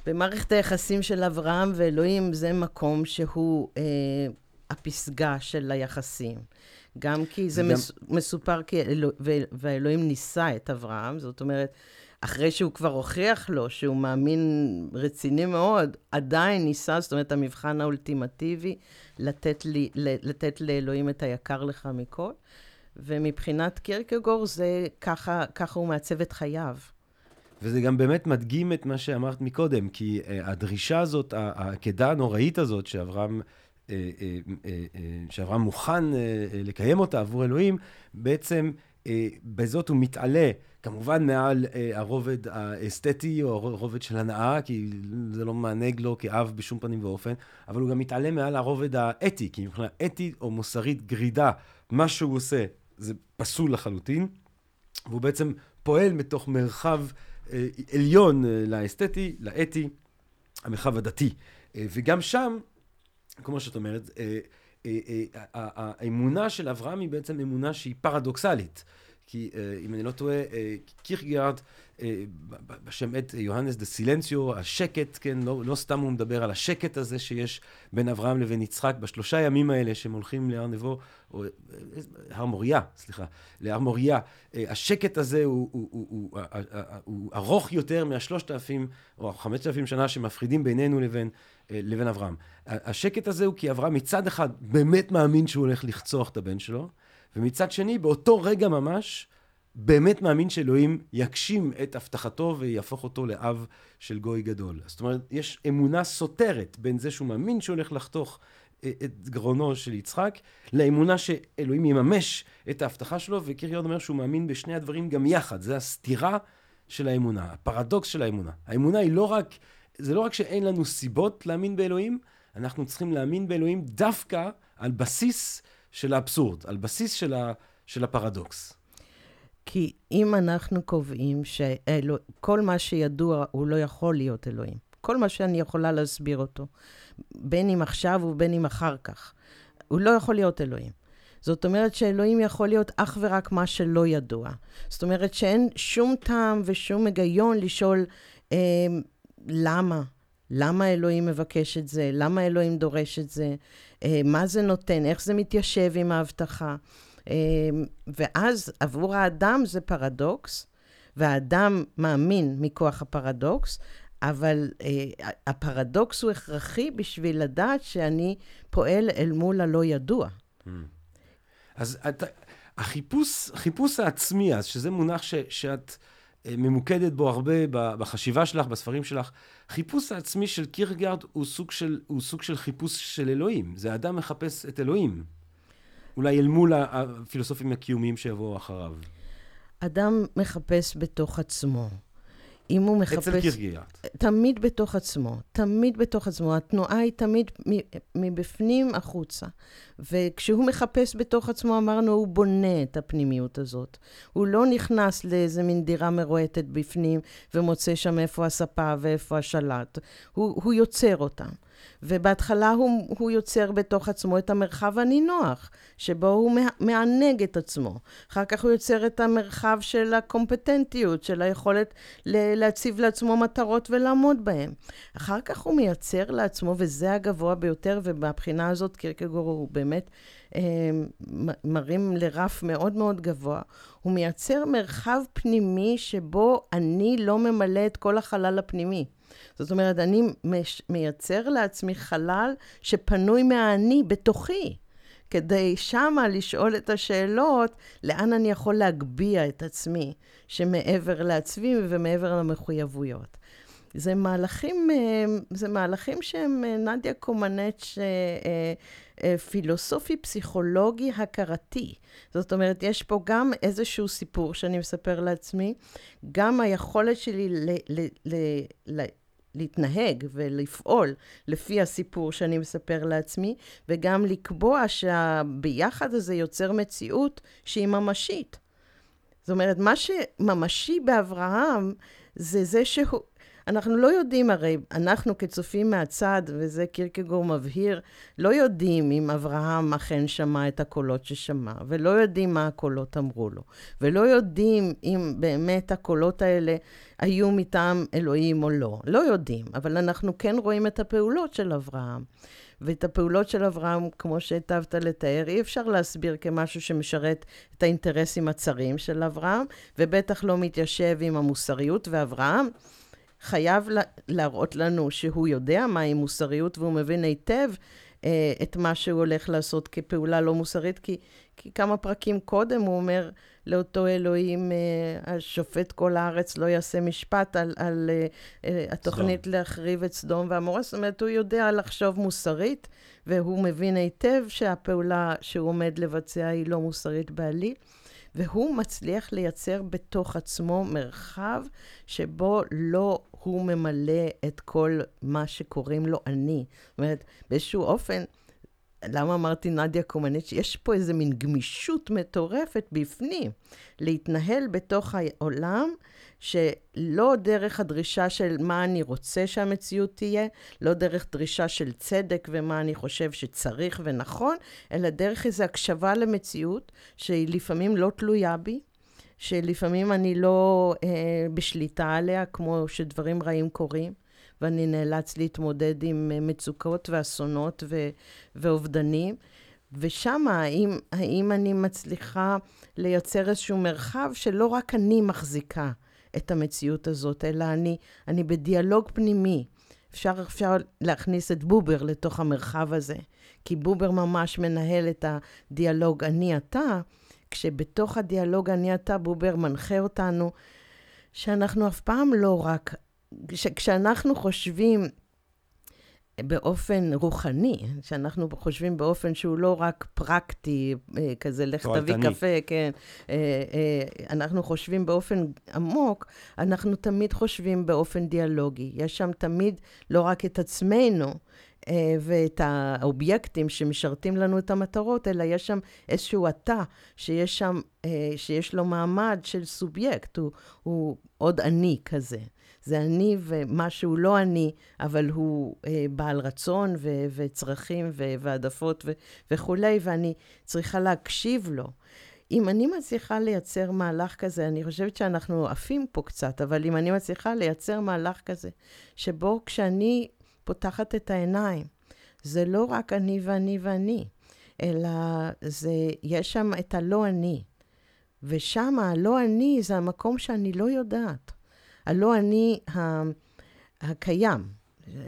Speaker 2: במערכת היחסים של אברהם ואלוהים זה מקום שהוא אה, הפסגה של היחסים. גם כי זה גם... מס, מסופר כי אלוה, והאלוהים נישא את אברהם, זאת אומרת, אחרי שהוא כבר הוכיח לו שהוא מאמין רציני מאוד, עדיין ניסה, זאת אומרת, המבחן האולטימטיבי, לתת, לי, לתת לאלוהים את היקר לך מכל. ומבחינת קירקגור זה ככה, ככה הוא מעצב את חייו.
Speaker 1: וזה גם באמת מדגים את מה שאמרת מקודם, כי uh, הדרישה הזאת, העקדה הנוראית הזאת, שאברהם, uh, uh, שאברהם מוכן לקיים אותה עבור אלוהים, בעצם בזאת הוא מתעלה כמובן מעל אה, הרובד האסתטי או הרובד של הנאה, כי זה לא מענג לו כאב בשום פנים ואופן, אבל הוא גם מתעלם מעל הרובד האתי, כי מבחינה אתית או מוסרית גרידה, מה שהוא עושה זה פסול לחלוטין, והוא בעצם פועל מתוך מרחב אה, עליון אה, לאסתטי, לאתי, המרחב הדתי. אה, וגם שם, כמו שאת אומרת, אה, אה, אה, האמונה של אברהם היא בעצם אמונה שהיא פרדוקסלית. כי uh, אם אני לא טועה, קירקגרד, בשם עת יוהנס דה סילנציו, השקט, כן, לא, לא סתם הוא מדבר על השקט הזה שיש בין אברהם לבין יצחק בשלושה ימים האלה שהם הולכים להר נבו, או הר מוריה, סליחה, להר מוריה. השקט הזה הוא, הוא, הוא, הוא, הוא, הוא ארוך יותר מהשלושת אלפים או חמשת אלפים שנה שמפרידים בינינו לבין, לבין אברהם. השקט הזה הוא כי אברהם מצד אחד באמת מאמין שהוא הולך לחצוח את הבן שלו, ומצד שני, באותו רגע ממש, באמת מאמין שאלוהים יגשים את הבטחתו ויהפוך אותו לאב של גוי גדול. זאת אומרת, יש אמונה סותרת בין זה שהוא מאמין שהוא הולך לחתוך אה, את גרונו של יצחק, לאמונה שאלוהים יממש את ההבטחה שלו, וקיריון אומר שהוא מאמין בשני הדברים גם יחד. זה הסתירה של האמונה, הפרדוקס של האמונה. האמונה היא לא רק, זה לא רק שאין לנו סיבות להאמין באלוהים, אנחנו צריכים להאמין באלוהים דווקא על בסיס של האבסורד, על בסיס של, ה, של הפרדוקס.
Speaker 2: כי אם אנחנו קובעים שכל מה שידוע הוא לא יכול להיות אלוהים, כל מה שאני יכולה להסביר אותו, בין אם עכשיו ובין אם אחר כך, הוא לא יכול להיות אלוהים. זאת אומרת שאלוהים יכול להיות אך ורק מה שלא ידוע. זאת אומרת שאין שום טעם ושום היגיון לשאול אה, למה. למה אלוהים מבקש את זה? למה אלוהים דורש את זה? אה, מה זה נותן? איך זה מתיישב עם ההבטחה? אה, ואז עבור האדם זה פרדוקס, והאדם מאמין מכוח הפרדוקס, אבל אה, הפרדוקס הוא הכרחי בשביל לדעת שאני פועל אל מול הלא ידוע. Mm.
Speaker 1: אז אתה, החיפוש, חיפוש העצמי, אז שזה מונח ש, שאת... ממוקדת בו הרבה בחשיבה שלך, בספרים שלך. חיפוש העצמי של קירגרד הוא הוא סוג של חיפוש של אלוהים. זה אדם מחפש את אלוהים. אולי אל מול הפילוסופים הקיומיים שיבואו אחריו.
Speaker 2: אדם מחפש בתוך עצמו. אם הוא מחפש...
Speaker 1: אצל קירגיארד.
Speaker 2: תמיד בתוך עצמו, תמיד בתוך עצמו. התנועה היא תמיד מבפנים החוצה. וכשהוא מחפש בתוך עצמו, אמרנו, הוא בונה את הפנימיות הזאת. הוא לא נכנס לאיזה מין דירה מרועטת בפנים ומוצא שם איפה הספה ואיפה השלט. הוא, הוא יוצר אותם. ובהתחלה הוא, הוא יוצר בתוך עצמו את המרחב הנינוח, שבו הוא מענג את עצמו. אחר כך הוא יוצר את המרחב של הקומפטנטיות, של היכולת להציב לעצמו מטרות ולעמוד בהן. אחר כך הוא מייצר לעצמו, וזה הגבוה ביותר, ומבחינה הזאת קירקגור הוא באמת אה, מרים לרף מאוד מאוד גבוה. הוא מייצר מרחב פנימי שבו אני לא ממלא את כל החלל הפנימי. זאת אומרת, אני מייצר לעצמי חלל שפנוי מהאני בתוכי, כדי שמה לשאול את השאלות, לאן אני יכול להגביה את עצמי, שמעבר לעצמי ומעבר למחויבויות. זה מהלכים, אה, זה מהלכים שהם אה, נדיה קומנץ' אה, פילוסופי, פסיכולוגי, הכרתי. זאת אומרת, יש פה גם איזשהו סיפור שאני מספר לעצמי, גם היכולת שלי. ל, ל, ל להתנהג ולפעול לפי הסיפור שאני מספר לעצמי, וגם לקבוע שהביחד הזה יוצר מציאות שהיא ממשית. זאת אומרת, מה שממשי באברהם זה זה שהוא... אנחנו לא יודעים, הרי אנחנו כצופים מהצד, וזה קירקגור מבהיר, לא יודעים אם אברהם אכן שמע את הקולות ששמע, ולא יודעים מה הקולות אמרו לו, ולא יודעים אם באמת הקולות האלה היו מטעם אלוהים או לא. לא יודעים, אבל אנחנו כן רואים את הפעולות של אברהם. ואת הפעולות של אברהם, כמו שהיטבת לתאר, אי אפשר להסביר כמשהו שמשרת את האינטרסים הצרים של אברהם, ובטח לא מתיישב עם המוסריות, ואברהם חייב להראות לנו שהוא יודע מהי מוסריות והוא מבין היטב אה, את מה שהוא הולך לעשות כפעולה לא מוסרית, כי, כי כמה פרקים קודם הוא אומר לאותו אלוהים, אה, השופט כל הארץ לא יעשה משפט על, על אה, אה, התוכנית סדום. להחריב את סדום ועמורה. זאת אומרת, הוא יודע לחשוב מוסרית, והוא מבין היטב שהפעולה שהוא עומד לבצע היא לא מוסרית בעליל. והוא מצליח לייצר בתוך עצמו מרחב שבו לא הוא ממלא את כל מה שקוראים לו אני. זאת אומרת, באיזשהו אופן, למה אמרתי נדיה קומניץ'? יש פה איזה מין גמישות מטורפת בפנים, להתנהל בתוך העולם, שלא דרך הדרישה של מה אני רוצה שהמציאות תהיה, לא דרך דרישה של צדק ומה אני חושב שצריך ונכון, אלא דרך איזו הקשבה למציאות, שהיא לפעמים לא תלויה בי, שלפעמים אני לא אה, בשליטה עליה, כמו שדברים רעים קורים. ואני נאלץ להתמודד עם אה, מצוקות ואסונות ו- ואובדנים. ושם, האם, האם אני מצליחה לייצר איזשהו מרחב שלא רק אני מחזיקה את המציאות הזאת, אלא אני, אני בדיאלוג פנימי. אפשר, אפשר להכניס את בובר לתוך המרחב הזה, כי בובר ממש מנהל את הדיאלוג אני-אתה, כשבתוך הדיאלוג אני-אתה בובר מנחה אותנו שאנחנו אף פעם לא רק כשאנחנו חושבים באופן רוחני, כשאנחנו חושבים באופן שהוא לא רק פרקטי, אה, כזה לך תביא קפה, כן, אה, אה, אנחנו חושבים באופן עמוק, אנחנו תמיד חושבים באופן דיאלוגי. יש שם תמיד לא רק את עצמנו, ואת האובייקטים שמשרתים לנו את המטרות, אלא יש שם איזשהו התא, שיש שם, שיש לו מעמד של סובייקט, הוא, הוא עוד אני כזה. זה אני ומשהו לא אני, אבל הוא אה, בעל רצון ו- וצרכים והעדפות וכולי, ואני צריכה להקשיב לו. אם אני מצליחה לייצר מהלך כזה, אני חושבת שאנחנו עפים פה קצת, אבל אם אני מצליחה לייצר מהלך כזה, שבו כשאני פותחת את העיניים, זה לא רק אני ואני ואני, אלא זה, יש שם את הלא אני. ושם הלא אני זה המקום שאני לא יודעת. הלא אני הקיים,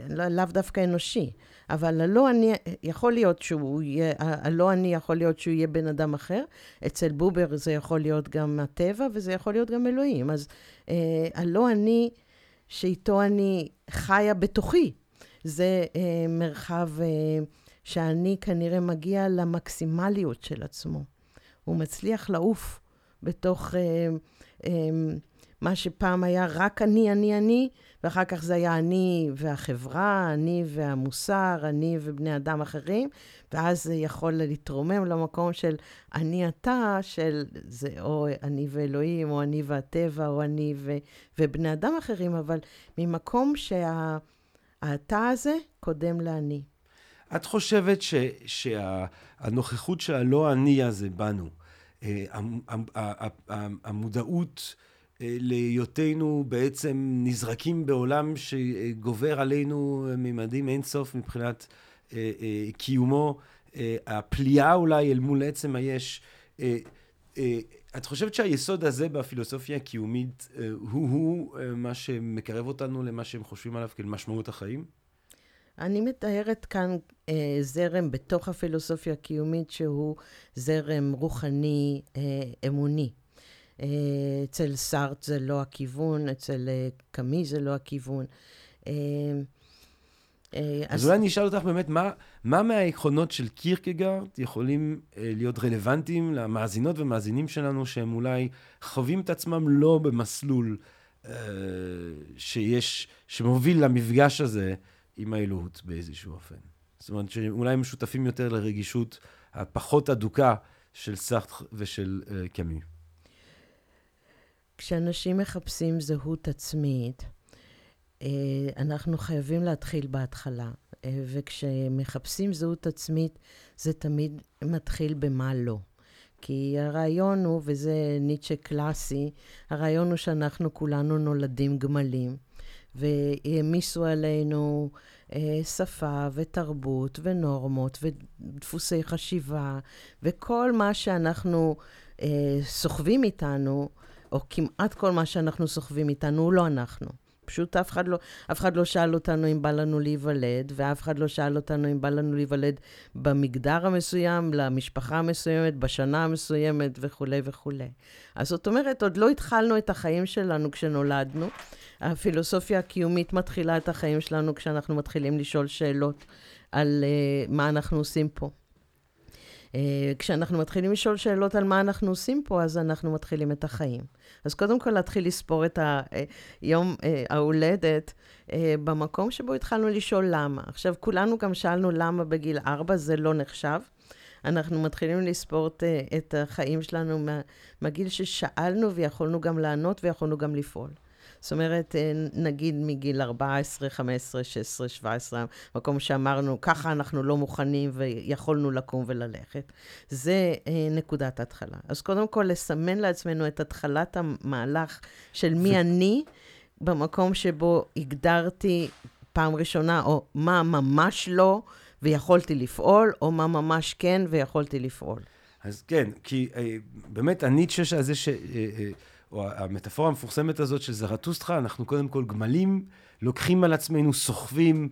Speaker 2: לא, לאו דווקא אנושי, אבל הלא אני, יכול להיות שהוא יהיה, הלא אני יכול להיות שהוא יהיה בן אדם אחר. אצל בובר זה יכול להיות גם הטבע וזה יכול להיות גם אלוהים. אז אה, הלא אני שאיתו אני חיה בתוכי, זה אה, מרחב אה, שאני כנראה מגיע למקסימליות של עצמו. הוא מצליח לעוף בתוך... אה, אה, מה שפעם היה רק אני, אני, אני, ואחר כך זה היה אני והחברה, אני והמוסר, אני ובני אדם אחרים, ואז זה יכול להתרומם למקום של אני אתה, של זה או אני ואלוהים, או אני והטבע, או אני ו, ובני אדם אחרים, אבל ממקום שהאתה שה, הזה קודם לאני.
Speaker 1: את חושבת ש, שהנוכחות של הלא אני הזה בנו, אה, המודעות, אה, להיותנו בעצם נזרקים בעולם שגובר עלינו ממדים אינסוף מבחינת אה, קיומו, הפליאה אולי אל מול עצם היש. את חושבת שהיסוד הזה בפילוסופיה הקיומית הוא-הוא מה שמקרב אותנו למה שהם חושבים עליו כאל משמעות החיים?
Speaker 2: אני מתארת כאן אה, זרם בתוך הפילוסופיה הקיומית שהוא זרם רוחני, אה, אמוני. אה, אצל סארט זה לא הכיוון, אצל אה, קאמי זה לא הכיוון. אה,
Speaker 1: אה, אז אולי אני אשאל אותך באמת, מה, מה מהעקרונות של קירקגרד יכולים אה, להיות רלוונטיים למאזינות ומאזינים שלנו, שהם אולי חווים את עצמם לא במסלול אה, שיש, שמוביל למפגש הזה עם האלוהות באיזשהו אופן? זאת אומרת, שאולי הם שותפים יותר לרגישות הפחות אדוקה של סארט ושל אה, קאמי.
Speaker 2: כשאנשים מחפשים זהות עצמית, אה, אנחנו חייבים להתחיל בהתחלה. אה, וכשמחפשים זהות עצמית, זה תמיד מתחיל במה לא. כי הרעיון הוא, וזה ניטשה קלאסי, הרעיון הוא שאנחנו כולנו נולדים גמלים, והעמיסו עלינו אה, שפה ותרבות ונורמות ודפוסי חשיבה, וכל מה שאנחנו אה, סוחבים איתנו, או כמעט כל מה שאנחנו סוחבים איתנו, הוא לא אנחנו. פשוט אף אחד, לא, אף אחד לא שאל אותנו אם בא לנו להיוולד, ואף אחד לא שאל אותנו אם בא לנו להיוולד במגדר המסוים, למשפחה המסוימת, בשנה המסוימת וכולי וכולי. אז זאת אומרת, עוד לא התחלנו את החיים שלנו כשנולדנו. הפילוסופיה הקיומית מתחילה את החיים שלנו כשאנחנו מתחילים לשאול שאלות על uh, מה אנחנו עושים פה. Uh, כשאנחנו מתחילים לשאול שאלות על מה אנחנו עושים פה, אז אנחנו מתחילים את החיים. אז קודם כל להתחיל לספור את היום uh, ההולדת uh, במקום שבו התחלנו לשאול למה. עכשיו, כולנו גם שאלנו למה בגיל ארבע, זה לא נחשב. אנחנו מתחילים לספור את, החיים שלנו מה, מהגיל ששאלנו ויכולנו גם לענות ויכולנו גם לפעול. זאת אומרת, אה, נגיד מגיל 14, 15, 16, 17, מקום שאמרנו, ככה אנחנו לא מוכנים ויכולנו לקום וללכת. זה אה, נקודת התחלה. אז קודם כל, לסמן לעצמנו את התחלת המהלך של מי ו... אני, במקום שבו הגדרתי פעם ראשונה, או מה ממש לא, ויכולתי לפעול, או מה ממש כן, ויכולתי לפעול.
Speaker 1: אז כן, כי אה, באמת הניטשה הזה ש... אה, אה, או המטאפורה המפורסמת הזאת של זרטוסטרה, אנחנו קודם כל גמלים, לוקחים על עצמנו, סוחבים.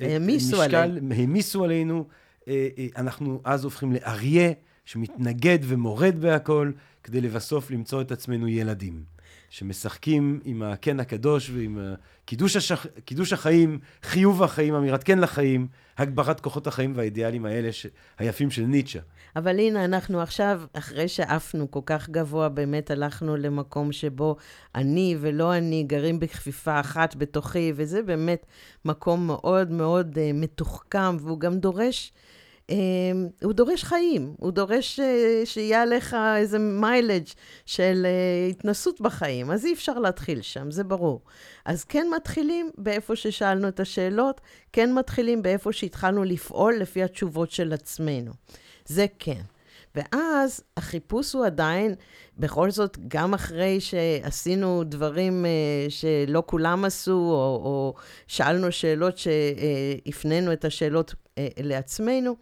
Speaker 2: אה, העמיסו עלינו.
Speaker 1: העמיסו עלינו. אה, אה, אנחנו אז הופכים לאריה שמתנגד ומורד בהכל, כדי לבסוף למצוא את עצמנו ילדים. שמשחקים עם הקן הקדוש ועם קידוש, השח... קידוש החיים, חיוב החיים, אמירת כן לחיים, הגברת כוחות החיים והאידיאלים האלה ש... היפים של ניטשה.
Speaker 2: אבל הנה, אנחנו עכשיו, אחרי שעפנו כל כך גבוה, באמת הלכנו למקום שבו אני ולא אני גרים בכפיפה אחת בתוכי, וזה באמת מקום מאוד מאוד uh, מתוחכם, והוא גם דורש... Um, הוא דורש חיים, הוא דורש uh, שיהיה עליך איזה מיילג' של uh, התנסות בחיים, אז אי אפשר להתחיל שם, זה ברור. אז כן מתחילים באיפה ששאלנו את השאלות, כן מתחילים באיפה שהתחלנו לפעול לפי התשובות של עצמנו. זה כן. ואז החיפוש הוא עדיין, בכל זאת, גם אחרי שעשינו דברים uh, שלא כולם עשו, או, או שאלנו שאלות שהפנינו את השאלות uh, לעצמנו,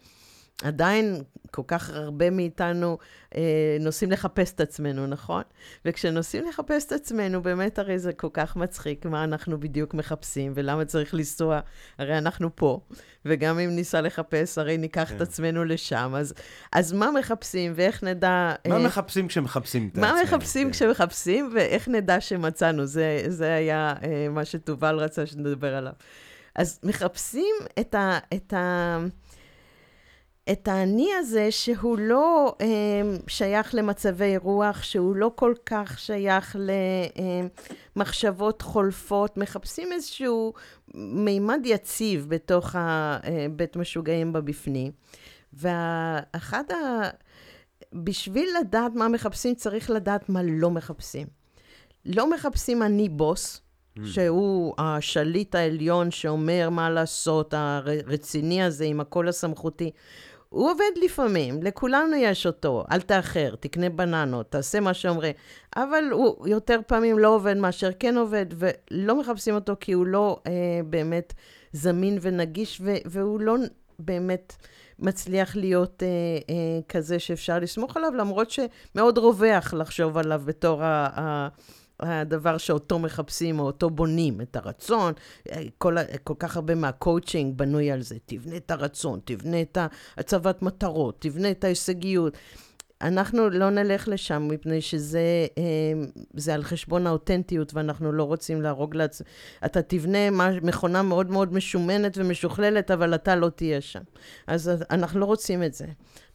Speaker 2: עדיין כל כך הרבה מאיתנו אה, נוסעים לחפש את עצמנו, נכון? וכשנוסעים לחפש את עצמנו, באמת הרי זה כל כך מצחיק מה אנחנו בדיוק מחפשים, ולמה צריך לנסוע, הרי אנחנו פה, וגם אם ניסע לחפש, הרי ניקח כן. את עצמנו לשם. אז, אז מה מחפשים, ואיך נדע...
Speaker 1: מה אה, מחפשים כשמחפשים את מה
Speaker 2: עצמנו? מה מחפשים כן. כשמחפשים, ואיך נדע שמצאנו. זה, זה היה אה, מה שתובל רצה שנדבר עליו. אז מחפשים את ה... את ה את האני הזה שהוא לא אה, שייך למצבי רוח, שהוא לא כל כך שייך למחשבות חולפות, מחפשים איזשהו מימד יציב בתוך הבית אה, משוגעים בבפנים. ואחד ה... בשביל לדעת מה מחפשים, צריך לדעת מה לא מחפשים. לא מחפשים אני בוס, mm. שהוא השליט העליון שאומר מה לעשות, הרציני הזה עם הקול הסמכותי. הוא עובד לפעמים, לכולנו יש אותו, אל תאחר, תקנה בננות, תעשה מה שאומרים, אבל הוא יותר פעמים לא עובד מאשר כן עובד, ולא מחפשים אותו כי הוא לא אה, באמת זמין ונגיש, ו- והוא לא באמת מצליח להיות אה, אה, כזה שאפשר לסמוך עליו, למרות שמאוד רווח לחשוב עליו בתור ה... ה- הדבר שאותו מחפשים או אותו בונים, את הרצון. כל, כל כך הרבה מהקואוצ'ינג בנוי על זה. תבנה את הרצון, תבנה את הצבת מטרות, תבנה את ההישגיות. אנחנו לא נלך לשם, מפני שזה אה, זה על חשבון האותנטיות, ואנחנו לא רוצים להרוג לעצ... אתה תבנה מכונה מאוד מאוד משומנת ומשוכללת, אבל אתה לא תהיה שם. אז אנחנו לא רוצים את זה.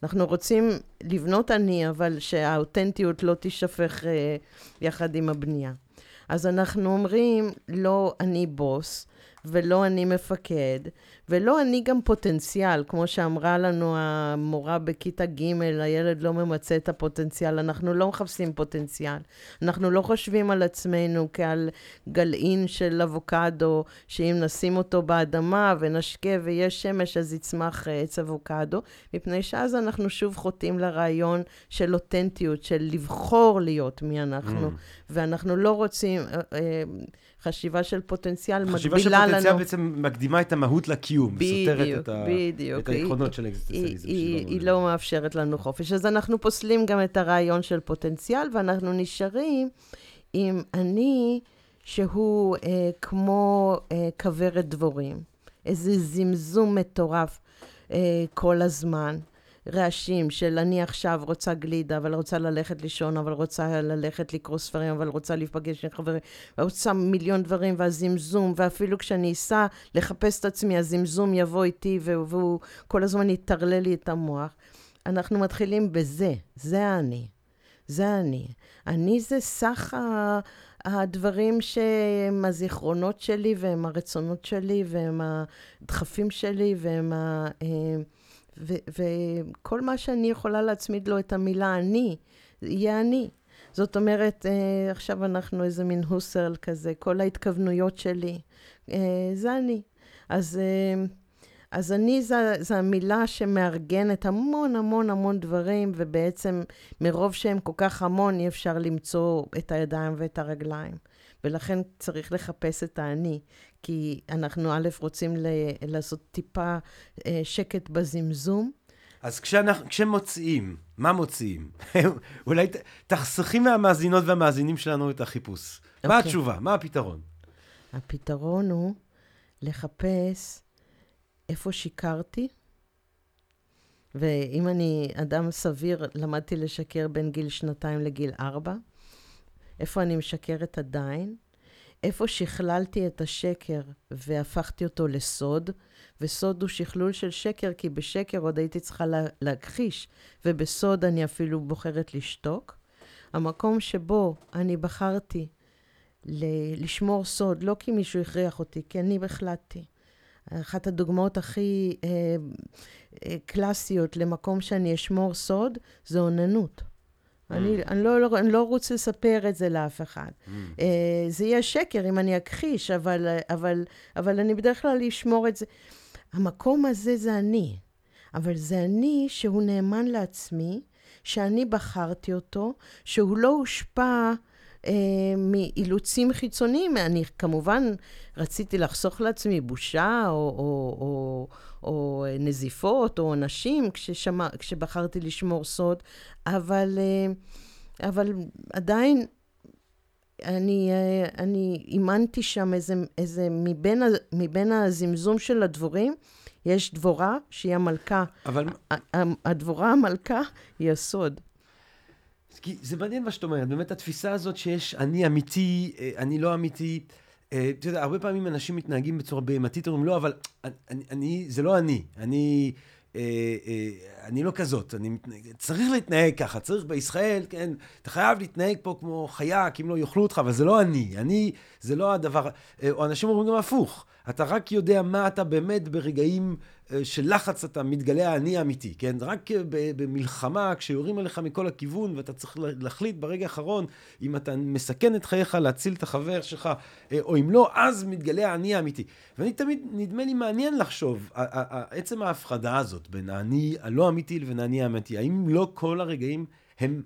Speaker 2: אנחנו רוצים לבנות אני, אבל שהאותנטיות לא תישפך אה, יחד עם הבנייה. אז אנחנו אומרים, לא אני בוס, ולא אני מפקד, ולא אני גם פוטנציאל, כמו שאמרה לנו המורה בכיתה ג', הילד לא ממצה את הפוטנציאל, אנחנו לא מחפשים פוטנציאל. אנחנו לא חושבים על עצמנו כעל גלעין של אבוקדו, שאם נשים אותו באדמה ונשקה ויש שמש, אז יצמח אה, עץ אבוקדו, מפני שאז אנחנו שוב חוטאים לרעיון של אותנטיות, של לבחור להיות מי אנחנו, mm. ואנחנו לא רוצים... חשיבה של פוטנציאל מגבילה לנו... חשיבה של פוטנציאל
Speaker 1: בעצם מקדימה את המהות לקיום, בדיוק, סותרת את, ה... בדיוק. את העקרונות של האקזיסטנציאליזם
Speaker 2: היא, היא, היא לא מאפשרת לנו חופש. אז אנחנו פוסלים גם את הרעיון של פוטנציאל, ואנחנו נשארים עם אני שהוא אה, כמו אה, כוורת דבורים. איזה זמזום מטורף אה, כל הזמן. רעשים של אני עכשיו רוצה גלידה, אבל רוצה ללכת לישון, אבל רוצה ללכת לקרוא ספרים, אבל רוצה להיפגש עם חברים, רוצה מיליון דברים, והזמזום, ואפילו כשאני אסע לחפש את עצמי, הזמזום יבוא איתי, והוא כל הזמן יטרלל לי את המוח. אנחנו מתחילים בזה, זה אני. זה אני. אני זה סך ה... הדברים שהם הזיכרונות שלי, והם הרצונות שלי, והם הדחפים שלי, והם ה... וכל מה שאני יכולה להצמיד לו את המילה אני, יהיה אני. זאת אומרת, אה, עכשיו אנחנו איזה מין הוסרל כזה, כל ההתכוונויות שלי, אה, זה אני. אז, אה, אז אני זה, זה המילה שמארגנת המון המון המון דברים, ובעצם מרוב שהם כל כך המון, אי אפשר למצוא את הידיים ואת הרגליים. ולכן צריך לחפש את האני, כי אנחנו א', רוצים ל- לעשות טיפה אה, שקט בזמזום.
Speaker 1: אז כשאנחנו, כשמוציאים, מה מוציאים? <laughs> אולי ת, תחסכי מהמאזינות והמאזינים שלנו את החיפוש. Okay. מה אוקיי. התשובה? מה הפתרון?
Speaker 2: הפתרון הוא לחפש איפה שיקרתי, ואם אני אדם סביר, למדתי לשקר בין גיל שנתיים לגיל ארבע. איפה אני משקרת עדיין, איפה שכללתי את השקר והפכתי אותו לסוד, וסוד הוא שכלול של שקר, כי בשקר עוד הייתי צריכה לה, להכחיש, ובסוד אני אפילו בוחרת לשתוק. המקום שבו אני בחרתי ל- לשמור סוד, לא כי מישהו הכריח אותי, כי אני החלטתי. אחת הדוגמאות הכי אה, אה, קלאסיות למקום שאני אשמור סוד, זה אוננות. אני. אני, לא, לא, אני לא רוצה לספר את זה לאף אחד. Uh, זה יהיה שקר אם אני אכחיש, אבל, אבל, אבל אני בדרך כלל אשמור את זה. המקום הזה זה אני, אבל זה אני שהוא נאמן לעצמי, שאני בחרתי אותו, שהוא לא הושפע מאילוצים חיצוניים. אני כמובן רציתי לחסוך לעצמי בושה או, או, או, או נזיפות או עונשים כששמע, כשבחרתי לשמור סוד, אבל, אה, אבל עדיין אני, אה, אני אימנתי שם איזה, איזה מבין, מבין הזמזום של הדבורים, יש דבורה שהיא המלכה. אבל... הדבורה המלכה היא הסוד.
Speaker 1: כי זה מעניין מה שאת אומרת, באמת התפיסה הזאת שיש אני אמיתי, אה, אני לא אמיתי. אתה יודע, הרבה פעמים אנשים מתנהגים בצורה בהמתית, אומרים לא, אבל אני, אני, זה לא אני. אני... אה, אה, אני לא כזאת, אני צריך להתנהג ככה, צריך בישראל, כן, אתה חייב להתנהג פה כמו חיה, כי אם לא יאכלו אותך, אבל זה לא אני, אני, זה לא הדבר, אה, או אנשים אומרים גם הפוך, אתה רק יודע מה אתה באמת ברגעים אה, של לחץ אתה מתגלה האני האמיתי, כן? רק אה, במלחמה, כשיורים עליך מכל הכיוון, ואתה צריך להחליט ברגע האחרון אם אתה מסכן את חייך להציל את החבר שלך, או אם לא, אז מתגלה האני האמיתי. ואני תמיד, נדמה לי מעניין לחשוב, עצם ההפחדה הזאת בין האני הלא אמיתי לבין האני האמיתי, האם לא כל הרגעים הם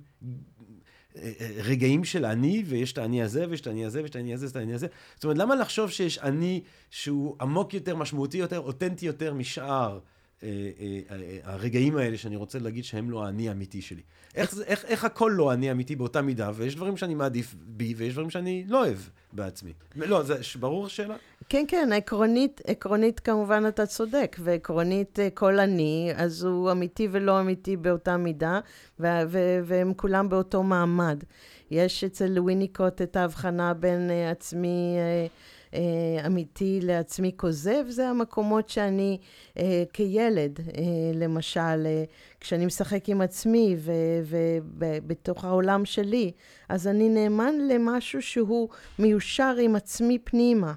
Speaker 1: רגעים של אני, ויש את האני הזה, ויש את האני הזה, ויש את האני הזה, ויש את האני הזה. זאת אומרת, למה לחשוב שיש אני שהוא עמוק יותר, משמעותי יותר, אותנטי יותר משאר אה, אה, אה, הרגעים האלה שאני רוצה להגיד שהם לא האני האמיתי שלי. איך, איך, איך הכל לא האני האמיתי באותה מידה, ויש דברים שאני מעדיף בי, ויש דברים שאני לא אוהב בעצמי. לא, זה ברור השאלה?
Speaker 2: כן, כן, עקרונית, עקרונית כמובן אתה צודק, ועקרונית כל אני, אז הוא אמיתי ולא אמיתי באותה מידה, ו- ו- והם כולם באותו מעמד. יש אצל וויניקוט את ההבחנה בין uh, עצמי... Uh, אה, אמיתי לעצמי כוזב, זה המקומות שאני אה, כילד, אה, למשל, אה, כשאני משחק עם עצמי ובתוך העולם שלי, אז אני נאמן למשהו שהוא מיושר עם עצמי פנימה.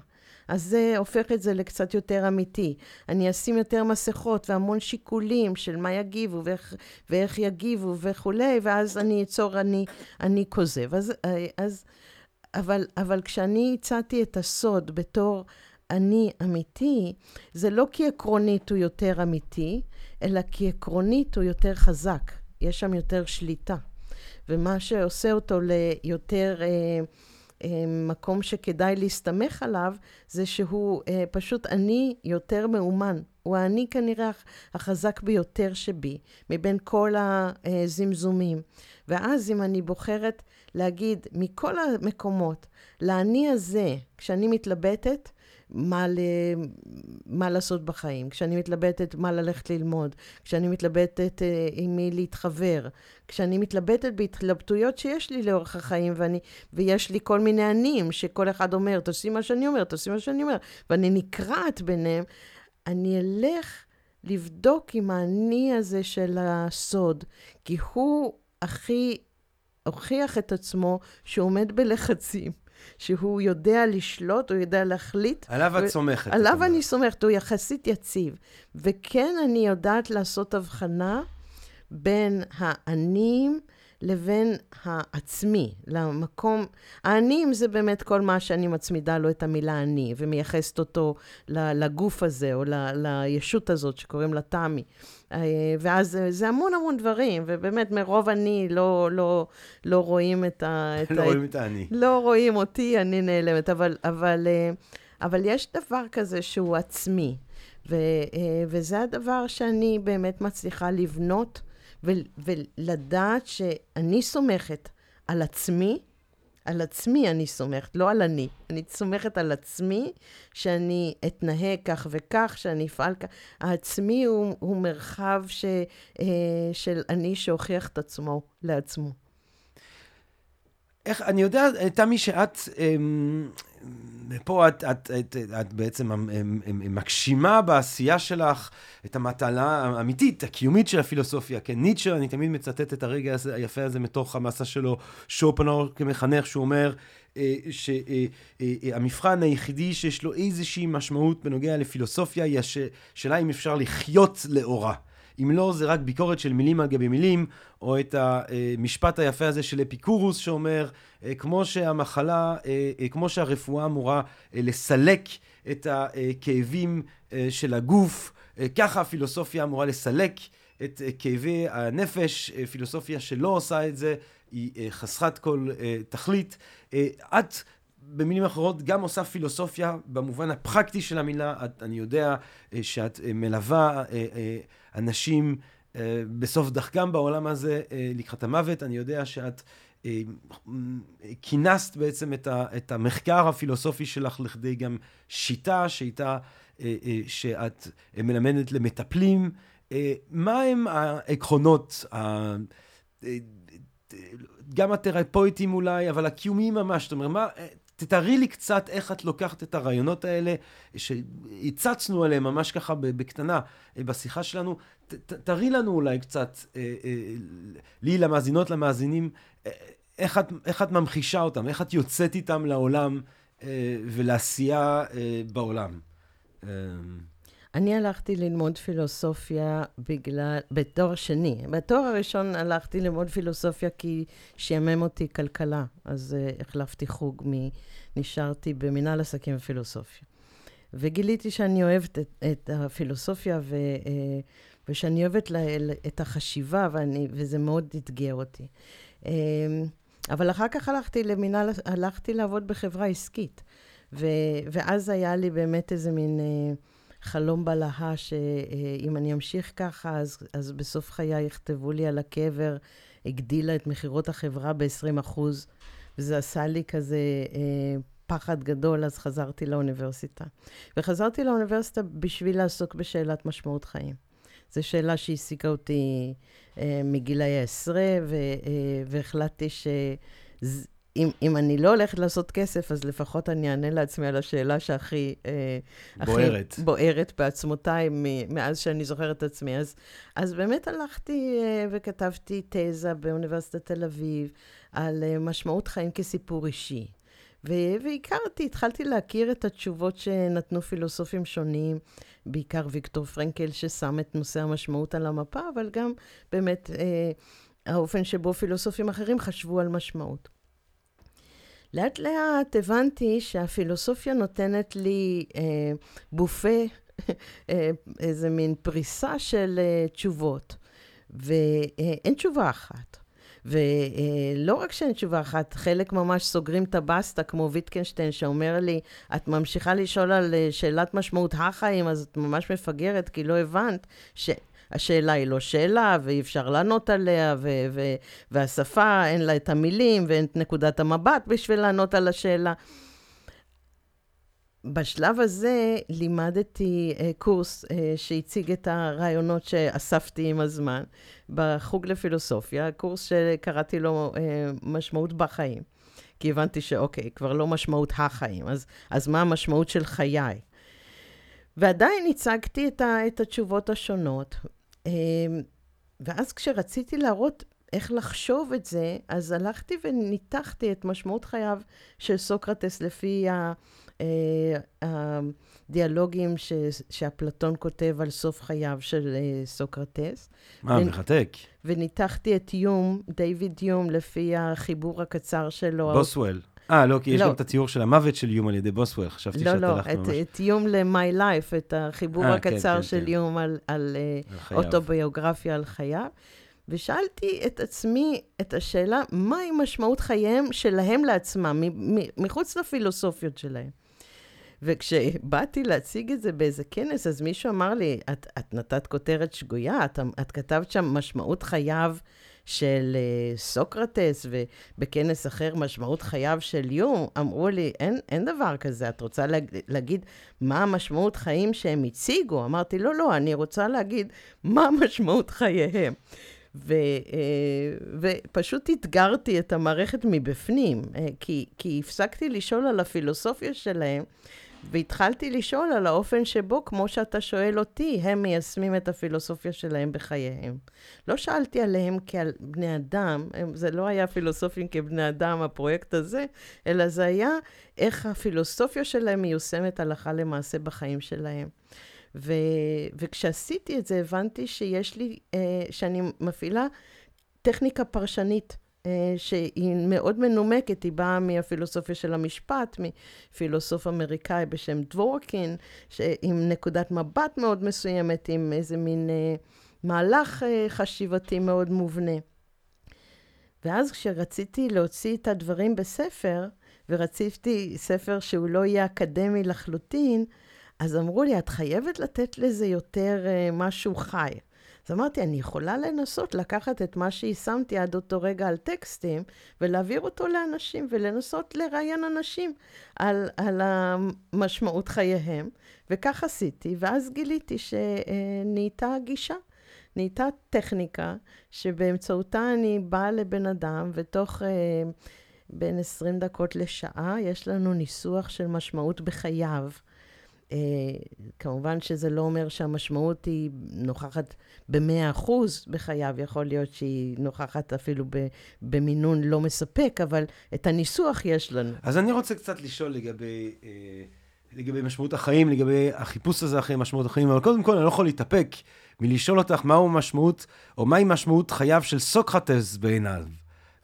Speaker 2: אז זה הופך את זה לקצת יותר אמיתי. אני אשים יותר מסכות והמון שיקולים של מה יגיבו ואיך, ואיך יגיבו וכולי, ואז אני אצור אני, אני כוזב. אז, אז אבל, אבל כשאני הצעתי את הסוד בתור אני אמיתי, זה לא כי עקרונית הוא יותר אמיתי, אלא כי עקרונית הוא יותר חזק. יש שם יותר שליטה. ומה שעושה אותו ליותר אה, מקום שכדאי להסתמך עליו, זה שהוא אה, פשוט אני יותר מאומן. הוא האני כנראה החזק ביותר שבי, מבין כל הזמזומים. ואז אם אני בוחרת להגיד מכל המקומות, לאני הזה, כשאני מתלבטת, מה, ל... מה לעשות בחיים, כשאני מתלבטת מה ללכת ללמוד, כשאני מתלבטת אה, עם מי להתחבר, כשאני מתלבטת בהתלבטויות שיש לי לאורך החיים, ואני, ויש לי כל מיני ענים, שכל אחד אומר, תעשי מה שאני אומר, תעשי מה שאני אומר, ואני נקרעת ביניהם, אני אלך לבדוק עם האני הזה של הסוד, כי הוא הכי הוכיח את עצמו שהוא עומד בלחצים, שהוא יודע לשלוט, הוא יודע להחליט.
Speaker 1: עליו את סומכת.
Speaker 2: עליו אני סומכת, הוא יחסית יציב. וכן, אני יודעת לעשות הבחנה בין האנים לבין העצמי, למקום... האנים זה באמת כל מה שאני מצמידה לו את המילה אני, ומייחסת אותו לגוף הזה, או לישות הזאת שקוראים לה תמי. אה, ואז זה המון המון דברים, ובאמת מרוב אני לא, לא, לא רואים את ה...
Speaker 1: את לא ה... רואים את האני.
Speaker 2: לא רואים אותי, אני נעלמת, אבל, אבל, אה, אבל יש דבר כזה שהוא עצמי, ו, אה, וזה הדבר שאני באמת מצליחה לבנות. ולדעת שאני סומכת על עצמי, על עצמי אני סומכת, לא על אני. אני סומכת על עצמי, שאני אתנהג כך וכך, שאני אפעל כך. העצמי הוא, הוא מרחב ש, אה, של אני שהוכיח את עצמו לעצמו.
Speaker 1: איך, אני יודע, תמי, שאת, פה את, את, את, את בעצם מגשימה בעשייה שלך את המטלה האמיתית, הקיומית של הפילוסופיה. כן, ניטשה, אני תמיד מצטט את הרגע הזה, היפה הזה מתוך המסע שלו, שופנאור כמחנך, שהוא אומר אה, שהמבחן היחידי שיש לו איזושהי משמעות בנוגע לפילוסופיה, היא השאלה אם אפשר לחיות לאורה. אם לא, זה רק ביקורת של מילים על גבי מילים, או את המשפט היפה הזה של אפיקורוס שאומר, אה, כמו שהמחלה, אה, אה, כמו שהרפואה אמורה לסלק את הכאבים של הגוף, ככה הפילוסופיה אמורה לסלק את כאבי הנפש, פילוסופיה שלא עושה את זה, היא חסרת כל תכלית. את במילים אחרות, גם עושה פילוסופיה במובן הפרקטי של המילה. את, אני יודע שאת מלווה אנשים בסוף דרכם בעולם הזה לקראת המוות. אני יודע שאת כינסת בעצם את, ה, את המחקר הפילוסופי שלך לכדי גם שיטה, שיטה שאת מלמדת למטפלים. מה הם העקרונות, גם התרפויטים אולי, אבל הקיומיים ממש, זאת אומרת, מה, תתארי לי קצת איך את לוקחת את הרעיונות האלה, שהצצנו עליהם ממש ככה בקטנה אה, בשיחה שלנו, ת, תראי לנו אולי קצת, אה, אה, לי, למאזינות, למאזינים, איך את, איך את ממחישה אותם, איך את יוצאת איתם לעולם ולעשייה בעולם.
Speaker 2: אני הלכתי ללמוד פילוסופיה בגלל, בתואר שני. בתואר הראשון הלכתי ללמוד פילוסופיה כי שעמם אותי כלכלה, אז uh, החלפתי חוג, מ... נשארתי במנהל עסקים ופילוסופיה. וגיליתי שאני אוהבת את, את הפילוסופיה ו, uh, ושאני אוהבת לה, את החשיבה, ואני, וזה מאוד אתגר אותי. Uh, אבל אחר כך הלכתי למנהל, הלכתי לעבוד בחברה עסקית. ו, ואז היה לי באמת איזה מין... Uh, חלום בלהה שאם אני אמשיך ככה, אז, אז בסוף חיי יכתבו לי על הקבר, הגדילה את מכירות החברה ב-20 וזה עשה לי כזה אה, פחד גדול, אז חזרתי לאוניברסיטה. וחזרתי לאוניברסיטה בשביל לעסוק בשאלת משמעות חיים. זו שאלה שהעסיקה אותי אה, מגילאי העשרה, אה, והחלטתי ש... אם, אם אני לא הולכת לעשות כסף, אז לפחות אני אענה לעצמי על השאלה שהכי... אה,
Speaker 1: בוערת.
Speaker 2: הכי בוערת בעצמותיי מאז שאני זוכרת את עצמי. אז, אז באמת הלכתי אה, וכתבתי תזה באוניברסיטת תל אביב על אה, משמעות חיים כסיפור אישי. והכרתי, התחלתי להכיר את התשובות שנתנו פילוסופים שונים, בעיקר ויקטור פרנקל, ששם את נושא המשמעות על המפה, אבל גם באמת אה, האופן שבו פילוסופים אחרים חשבו על משמעות. לאט לאט הבנתי שהפילוסופיה נותנת לי אה, בופה, אה, איזה מין פריסה של אה, תשובות, ואין תשובה אחת. ולא רק שאין תשובה אחת, חלק ממש סוגרים את הבסטה, כמו ויטקנשטיין, שאומר לי, את ממשיכה לשאול על אה, שאלת משמעות החיים, אז את ממש מפגרת, כי לא הבנת ש... השאלה היא לא שאלה, ואי אפשר לענות עליה, ו- ו- והשפה, אין לה את המילים ואין את נקודת המבט בשביל לענות על השאלה. בשלב הזה לימדתי uh, קורס uh, שהציג את הרעיונות שאספתי עם הזמן בחוג לפילוסופיה, קורס שקראתי לו uh, משמעות בחיים. כי הבנתי שאוקיי, כבר לא משמעות החיים, אז, אז מה המשמעות של חיי? ועדיין הצגתי את, ה, את התשובות השונות. Uh, ואז כשרציתי להראות איך לחשוב את זה, אז הלכתי וניתחתי את משמעות חייו של סוקרטס לפי ה... אה, הדיאלוגים ש, שאפלטון כותב על סוף חייו של אה, סוקרטס.
Speaker 1: מה, ו... מחתק.
Speaker 2: וניתחתי את יום, דיוויד יום, לפי החיבור הקצר שלו.
Speaker 1: בוסוול. אה, לא, כי יש לא. גם את הציור של המוות של יום על ידי בוסוול, חשבתי
Speaker 2: לא,
Speaker 1: שאת
Speaker 2: לא,
Speaker 1: הלכת
Speaker 2: ממש... לא, לא, את יום ל-My Life, את החיבור 아, אה, הקצר כן, כן, של כן. יום על, על, על אוטוביוגרפיה על חייו. ושאלתי את עצמי את השאלה, מהי משמעות חייהם שלהם לעצמם, מחוץ לפילוסופיות שלהם. וכשבאתי להציג את זה באיזה כנס, אז מישהו אמר לי, את, את נתת כותרת שגויה, את, את כתבת שם משמעות חייו של uh, סוקרטס, ובכנס אחר משמעות חייו של יום. אמרו לי, אין, אין דבר כזה, את רוצה להג, להגיד מה המשמעות חיים שהם הציגו? אמרתי, לא, לא, אני רוצה להגיד מה <laughs> משמעות חייהם. ו, uh, ופשוט אתגרתי את המערכת מבפנים, uh, כי, כי הפסקתי לשאול על הפילוסופיה שלהם, והתחלתי לשאול על האופן שבו, כמו שאתה שואל אותי, הם מיישמים את הפילוסופיה שלהם בחייהם. לא שאלתי עליהם כעל בני אדם, הם, זה לא היה פילוסופים כבני אדם, הפרויקט הזה, אלא זה היה איך הפילוסופיה שלהם מיושמת הלכה למעשה בחיים שלהם. ו, וכשעשיתי את זה, הבנתי שיש לי, אה, שאני מפעילה טכניקה פרשנית. אה, שהיא מאוד מנומקת, היא באה מהפילוסופיה של המשפט, מפילוסוף אמריקאי בשם דבורקין, עם נקודת מבט מאוד מסוימת, עם איזה מין אה, מהלך אה, חשיבתי מאוד מובנה. ואז כשרציתי להוציא את הדברים בספר, ורציתי ספר שהוא לא יהיה אקדמי לחלוטין, אז אמרו לי, את חייבת לתת לזה יותר משהו חי. אז אמרתי, אני יכולה לנסות לקחת את מה שיישמתי עד אותו רגע על טקסטים, ולהעביר אותו לאנשים, ולנסות לראיין אנשים על, על המשמעות חייהם. וכך עשיתי, ואז גיליתי שנהייתה גישה. נהייתה טכניקה שבאמצעותה אני באה לבן אדם, ותוך אה, בין 20 דקות לשעה יש לנו ניסוח של משמעות בחייו. Uh, כמובן שזה לא אומר שהמשמעות היא נוכחת ב-100% בחייו, יכול להיות שהיא נוכחת אפילו במינון לא מספק, אבל את הניסוח יש לנו.
Speaker 1: אז אני רוצה קצת לשאול לגבי, uh, לגבי משמעות החיים, לגבי החיפוש הזה אחרי משמעות החיים, אבל קודם כל אני לא יכול להתאפק מלשאול אותך מהו משמעות, או מהי משמעות חייו של סוקרטס בעיניו.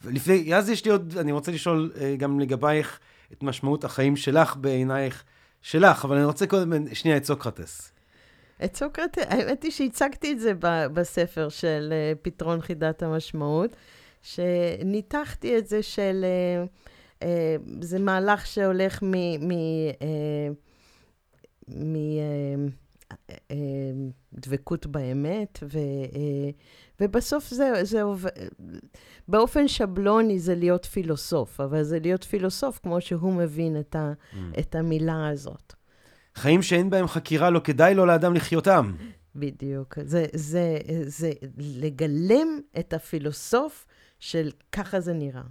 Speaker 1: ולפני, אז יש לי עוד, אני רוצה לשאול uh, גם לגבייך את משמעות החיים שלך בעינייך. שלך, אבל אני רוצה קודם שנייה את סוקרטס.
Speaker 2: את סוקרטס, האמת היא שהצגתי את זה בספר של אה, פתרון חידת המשמעות, שניתחתי את זה של... אה, אה, זה מהלך שהולך מ... מ, מ דבקות באמת, ו, ובסוף זה, זה עובד, באופן שבלוני זה להיות פילוסוף, אבל זה להיות פילוסוף כמו שהוא מבין את, ה, mm. את המילה הזאת.
Speaker 1: חיים שאין בהם חקירה, לא כדאי לו לאדם לחיותם.
Speaker 2: בדיוק. זה, זה, זה לגלם את הפילוסוף של ככה זה נראה.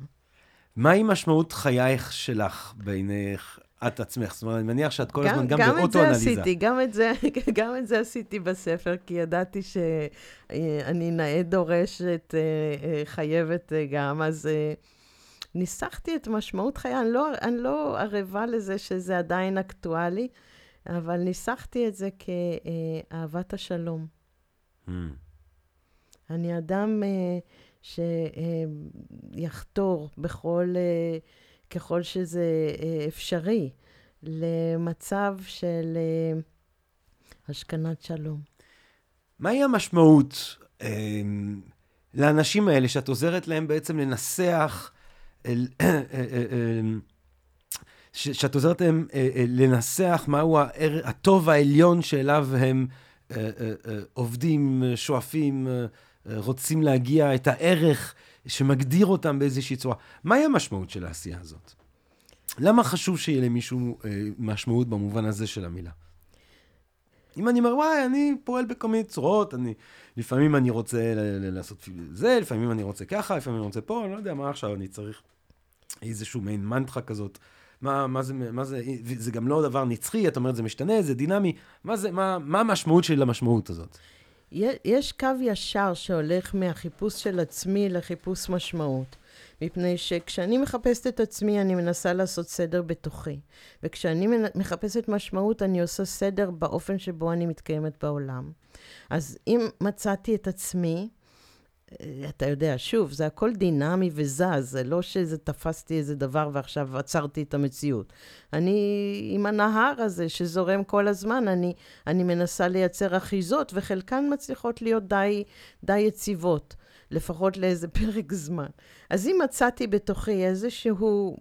Speaker 1: מהי משמעות חייך שלך בעינייך את עצמך? זאת אומרת, אני מניח שאת כל הזמן גם, גם באוטו-אנליזה.
Speaker 2: עשיתי, גם את זה <laughs> גם את זה עשיתי בספר, כי ידעתי שאני נאה דורשת, אה, אה, חייבת אה, גם, אז ניסחתי את משמעות חיי. אני לא, אני לא ערבה לזה שזה עדיין אקטואלי, אבל ניסחתי את זה כאהבת השלום. Mm. אני אדם שיחתור בכל, ככל שזה אפשרי, למצב של השכנת שלום.
Speaker 1: מהי המשמעות לאנשים האלה שאת עוזרת להם בעצם לנסח, שאת עוזרת להם לנסח מהו הטוב העליון שאליו הם עובדים, שואפים, רוצים להגיע, את הערך שמגדיר אותם באיזושהי צורה. מהי המשמעות של העשייה הזאת? למה חשוב שיהיה למישהו אה, משמעות במובן הזה של המילה? אם אני אומר, וואי, אני פועל בכל מיני צורות, אני, לפעמים אני רוצה לעשות זה, לפעמים אני רוצה ככה, לפעמים אני רוצה פה, אני לא יודע מה עכשיו, אני צריך איזשהו מעין מנטרה כזאת. מה, מה, זה, מה זה, זה גם לא דבר נצחי, את אומרת, זה משתנה, זה דינמי. מה זה, מה, מה המשמעות של המשמעות הזאת?
Speaker 2: יש קו ישר שהולך מהחיפוש של עצמי לחיפוש משמעות. מפני שכשאני מחפשת את עצמי, אני מנסה לעשות סדר בתוכי. וכשאני מחפשת משמעות, אני עושה סדר באופן שבו אני מתקיימת בעולם. אז אם מצאתי את עצמי, אתה יודע, שוב, זה הכל דינמי וזז, זה לא שזה תפסתי איזה דבר ועכשיו עצרתי את המציאות. אני, עם הנהר הזה שזורם כל הזמן, אני, אני מנסה לייצר אחיזות, וחלקן מצליחות להיות די, די יציבות. לפחות לאיזה <laughs> פרק זמן. אז אם מצאתי בתוכי איזשהו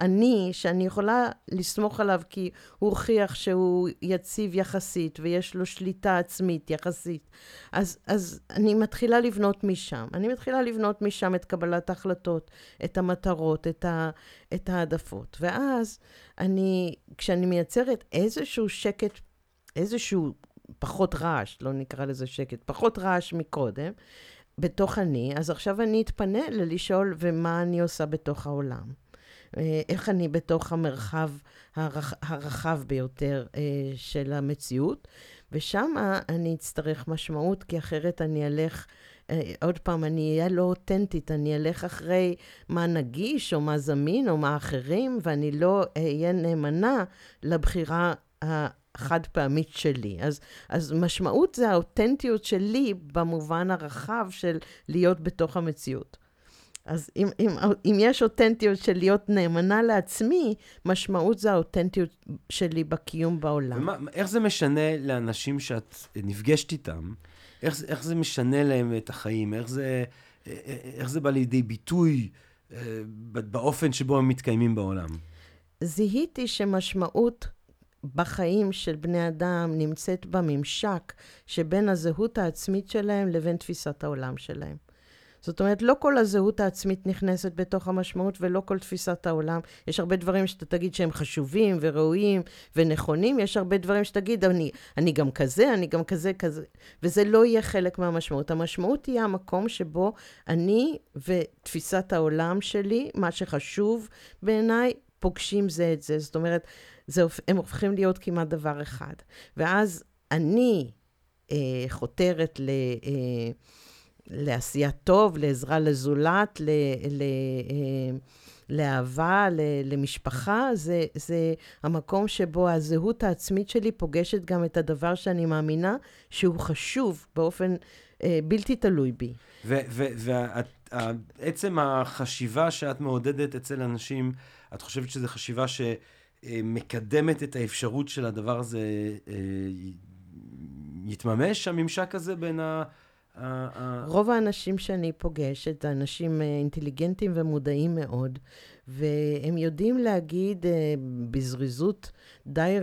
Speaker 2: אני, שאני יכולה לסמוך עליו כי הוא הוכיח שהוא יציב יחסית ויש לו שליטה עצמית יחסית, אז, אז אני מתחילה לבנות משם. אני מתחילה לבנות משם את קבלת ההחלטות, את המטרות, את, ה, את העדפות. ואז אני, כשאני מייצרת איזשהו שקט, איזשהו פחות רעש, לא נקרא לזה שקט, פחות רעש מקודם, בתוך אני, אז עכשיו אני אתפנה ללשאול, ומה אני עושה בתוך העולם? אה, איך אני בתוך המרחב הרח, הרחב ביותר אה, של המציאות, ושם אני אצטרך משמעות, כי אחרת אני אלך, אה, עוד פעם, אני אהיה לא אותנטית, אני אלך אחרי מה נגיש, או מה זמין, או מה אחרים, ואני לא אהיה נאמנה לבחירה חד פעמית שלי. אז, אז משמעות זה האותנטיות שלי במובן הרחב של להיות בתוך המציאות. אז אם, אם, אם יש אותנטיות של להיות נאמנה לעצמי, משמעות זה האותנטיות שלי בקיום בעולם.
Speaker 1: ומה, איך זה משנה לאנשים שאת נפגשת איתם? איך, איך זה משנה להם את החיים? איך זה, איך זה בא לידי ביטוי אה, באופן שבו הם מתקיימים בעולם?
Speaker 2: זיהיתי שמשמעות בחיים של בני אדם נמצאת בממשק שבין הזהות העצמית שלהם לבין תפיסת העולם שלהם. זאת אומרת, לא כל הזהות העצמית נכנסת בתוך המשמעות ולא כל תפיסת העולם. יש הרבה דברים שאתה תגיד שהם חשובים וראויים ונכונים, יש הרבה דברים שתגיד, אני, אני גם כזה, אני גם כזה, כזה, וזה לא יהיה חלק מהמשמעות. המשמעות תהיה המקום שבו אני ותפיסת העולם שלי, מה שחשוב בעיניי, פוגשים זה את זה. זאת אומרת, זה, הם הופכים להיות כמעט דבר אחד. ואז אני אה, חותרת ל, אה, לעשיית טוב, לעזרה לזולת, ל, ל, אה, לאהבה, ל, למשפחה, זה, זה המקום שבו הזהות העצמית שלי פוגשת גם את הדבר שאני מאמינה שהוא חשוב באופן אה, בלתי תלוי בי.
Speaker 1: ועצם החשיבה שאת מעודדת אצל אנשים, את חושבת שזו חשיבה ש... אה, מקדמת את האפשרות של הדבר הזה אה, יתממש, הממשק הזה בין
Speaker 2: רוב האנשים שאני פוגשת, אנשים אה, אינטליגנטים ומודעים מאוד, והם יודעים להגיד בזריזות די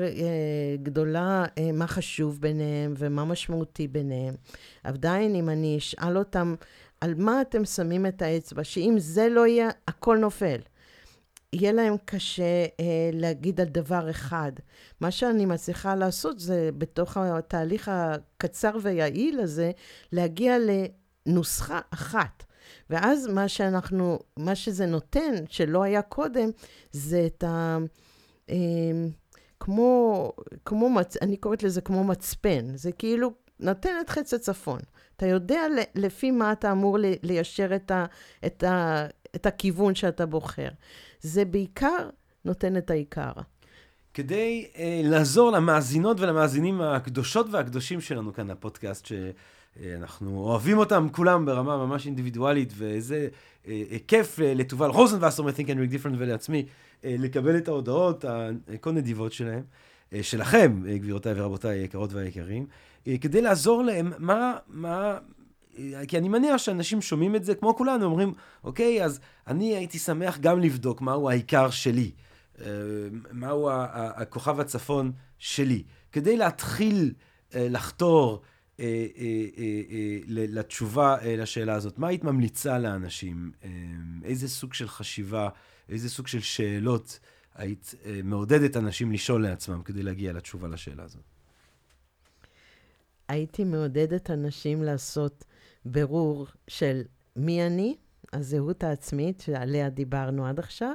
Speaker 2: גדולה מה חשוב ביניהם ומה משמעותי ביניהם. עדיין, אם אני אשאל אותם על מה אתם שמים את האצבע, שאם זה לא יהיה, הכל נופל. יהיה להם קשה אה, להגיד על דבר אחד. מה שאני מצליחה לעשות זה, בתוך התהליך הקצר והיעיל הזה, להגיע לנוסחה אחת. ואז מה שאנחנו, מה שזה נותן, שלא היה קודם, זה את ה... אה, כמו, כמו, מצ... אני קוראת לזה כמו מצפן. זה כאילו נותן את חץ הצפון. אתה יודע לפי מה אתה אמור ליישר את, ה, את, ה, את הכיוון שאתה בוחר. זה בעיקר נותן את העיקר.
Speaker 1: כדי אה, לעזור למאזינות ולמאזינים הקדושות והקדושים שלנו כאן לפודקאסט, שאנחנו אוהבים אותם כולם ברמה ממש אינדיבידואלית, ואיזה אה, כיף אה, לתובל רוזנבסר מ-Think and Read Different ולעצמי אה, לקבל את ההודעות הכה נדיבות שלהם, אה, שלכם, אה, גבירותיי ורבותיי היקרות והיקרים, אה, כדי לעזור להם, מה, מה, כי אני מניח שאנשים שומעים את זה, כמו כולנו, אומרים, אוקיי, אז אני הייתי שמח גם לבדוק מהו העיקר שלי, אה, מהו הכוכב הצפון שלי, כדי להתחיל אה, לחתור אה, לתשובה לשאלה הזאת. מה היית ממליצה לאנשים? איזה סוג של חשיבה, איזה סוג של שאלות היית מעודדת אנשים לשאול לעצמם כדי להגיע לתשובה לשאלה הזאת?
Speaker 2: הייתי מעודדת אנשים לעשות בירור של מי אני, הזהות העצמית שעליה דיברנו עד עכשיו,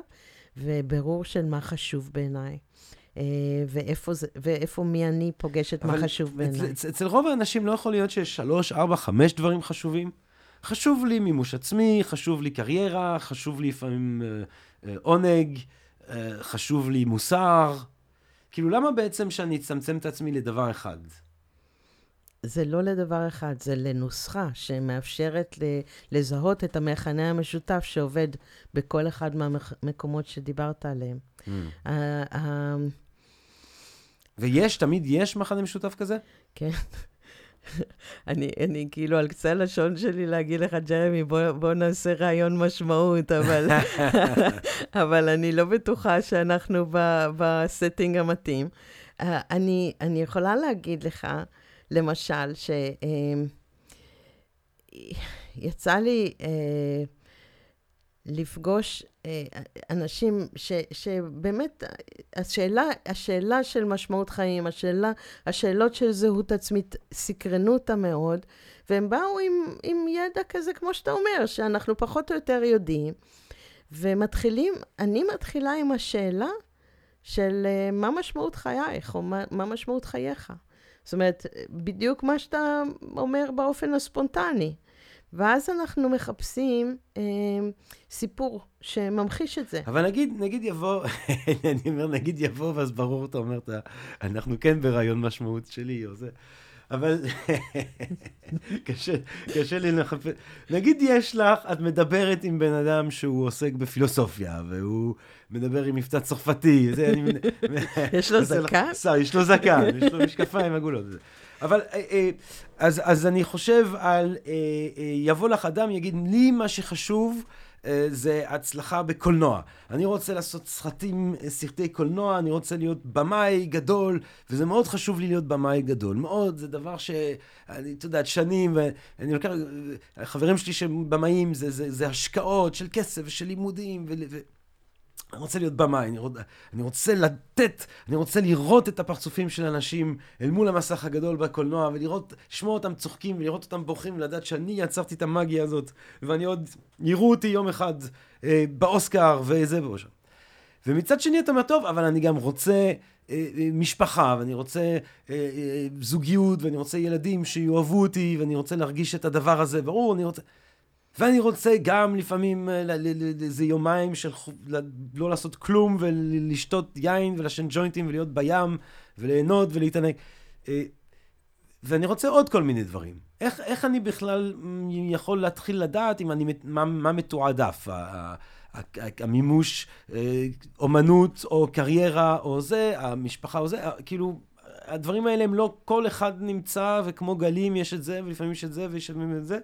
Speaker 2: ובירור של מה חשוב בעיניי. Uh, ואיפה, זה, ואיפה מי אני פוגשת מה חשוב בעיניי.
Speaker 1: אצל, אצל רוב האנשים לא יכול להיות שיש שלוש, ארבע, חמש דברים חשובים. חשוב לי מימוש עצמי, חשוב לי קריירה, חשוב לי לפעמים uh, uh, עונג, uh, חשוב לי מוסר. כאילו, למה בעצם שאני אצמצם את עצמי לדבר אחד?
Speaker 2: זה לא לדבר אחד, זה לנוסחה שמאפשרת לזהות את המכנה המשותף שעובד בכל אחד מהמקומות שדיברת עליהם. Mm.
Speaker 1: ויש, תמיד יש מכנה משותף כזה?
Speaker 2: כן. <laughs> אני, אני כאילו על קצה הלשון שלי להגיד לך, ג'רמי, בוא, בוא נעשה ריאיון משמעות, אבל, <laughs> <laughs> אבל אני לא בטוחה שאנחנו ב setting המתאים. Uh, אני, אני יכולה להגיד לך, למשל, שיצא לי אה, לפגוש אה, אנשים ש, שבאמת, השאלה, השאלה של משמעות חיים, השאלה, השאלות של זהות עצמית סקרנו אותם מאוד, והם באו עם, עם ידע כזה, כמו שאתה אומר, שאנחנו פחות או יותר יודעים, ומתחילים, אני מתחילה עם השאלה של מה משמעות חייך, או מה, מה משמעות חייך. זאת אומרת, בדיוק מה שאתה אומר באופן הספונטני. ואז אנחנו מחפשים אה, סיפור שממחיש את זה.
Speaker 1: אבל נגיד, נגיד יבוא, <laughs> אני אומר, נגיד יבוא, ואז ברור, אתה אומר, אנחנו כן ברעיון משמעות שלי, או זה. אבל קשה, קשה לי לחפש. נגיד יש לך, את מדברת עם בן אדם שהוא עוסק בפילוסופיה, והוא מדבר עם מבטא צרפתי, זה, אני...
Speaker 2: יש לו <laughs> זקן?
Speaker 1: יש לו זקן, יש לו משקפיים עגולות. אבל אה, אה, אז, אז אני חושב על, אה, יבוא לך אדם, יגיד, לי מה שחשוב, זה הצלחה בקולנוע. אני רוצה לעשות סרטים, אה, סרטי קולנוע, אני רוצה להיות במאי גדול, וזה מאוד חשוב לי להיות במאי גדול. מאוד, זה דבר שאני, את יודעת, שנים, ואני לוקח, חברים שלי שהם במאים, זה, זה, זה השקעות של כסף ושל לימודים, ו... אני רוצה להיות במאי, אני, רוצ, אני רוצה לתת, אני רוצה לראות את הפרצופים של אנשים אל מול המסך הגדול בקולנוע, ולראות, לשמוע אותם צוחקים, ולראות אותם בוכים, ולדעת שאני יצרתי את המאגיה הזאת, ואני עוד, יראו אותי יום אחד אה, באוסקר, וזה בראשם. ומצד שני אתה אומר, טוב, אבל אני גם רוצה אה, אה, משפחה, ואני רוצה אה, אה, זוגיות, ואני רוצה ילדים שיאהבו אותי, ואני רוצה להרגיש את הדבר הזה, ברור, אני רוצה... ואני רוצה גם לפעמים אה, איזה יומיים של לא לעשות כלום ולשתות יין ולשן ג'וינטים ולהיות בים וליהנות ולהתענג. אה, ואני רוצה עוד כל מיני דברים. איך, איך אני בכלל יכול להתחיל לדעת אם אני, מה, מה מתועדף? המימוש, אה, אומנות או קריירה או זה, המשפחה או זה, כאילו, הדברים האלה הם לא כל אחד נמצא, וכמו גלים יש את זה, ולפעמים יש את זה, ויש את זה.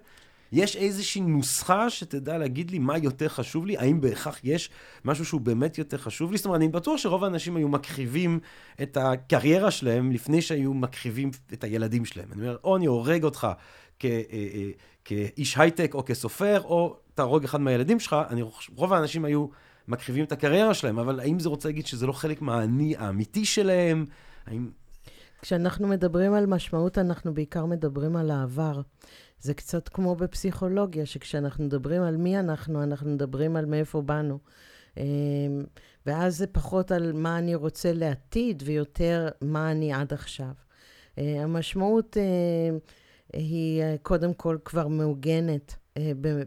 Speaker 1: יש איזושהי נוסחה שתדע להגיד לי מה יותר חשוב לי? האם בהכרח יש משהו שהוא באמת יותר חשוב לי? זאת אומרת, אני בטוח שרוב האנשים היו מקריבים את הקריירה שלהם לפני שהיו מקריבים את הילדים שלהם. אני אומר, או אני הורג אותך אה, אה, כאיש הייטק או כסופר, או תהרוג אחד מהילדים שלך, אני, רוב האנשים היו מקריבים את הקריירה שלהם, אבל האם זה רוצה להגיד שזה לא חלק מהאני האמיתי שלהם? האם...
Speaker 2: כשאנחנו מדברים על משמעות, אנחנו בעיקר מדברים על העבר. זה קצת כמו בפסיכולוגיה, שכשאנחנו מדברים על מי אנחנו, אנחנו מדברים על מאיפה באנו. אמ, ואז זה פחות על מה אני רוצה לעתיד, ויותר מה אני עד עכשיו. אה, המשמעות אה, היא אה, קודם כל כבר מעוגנת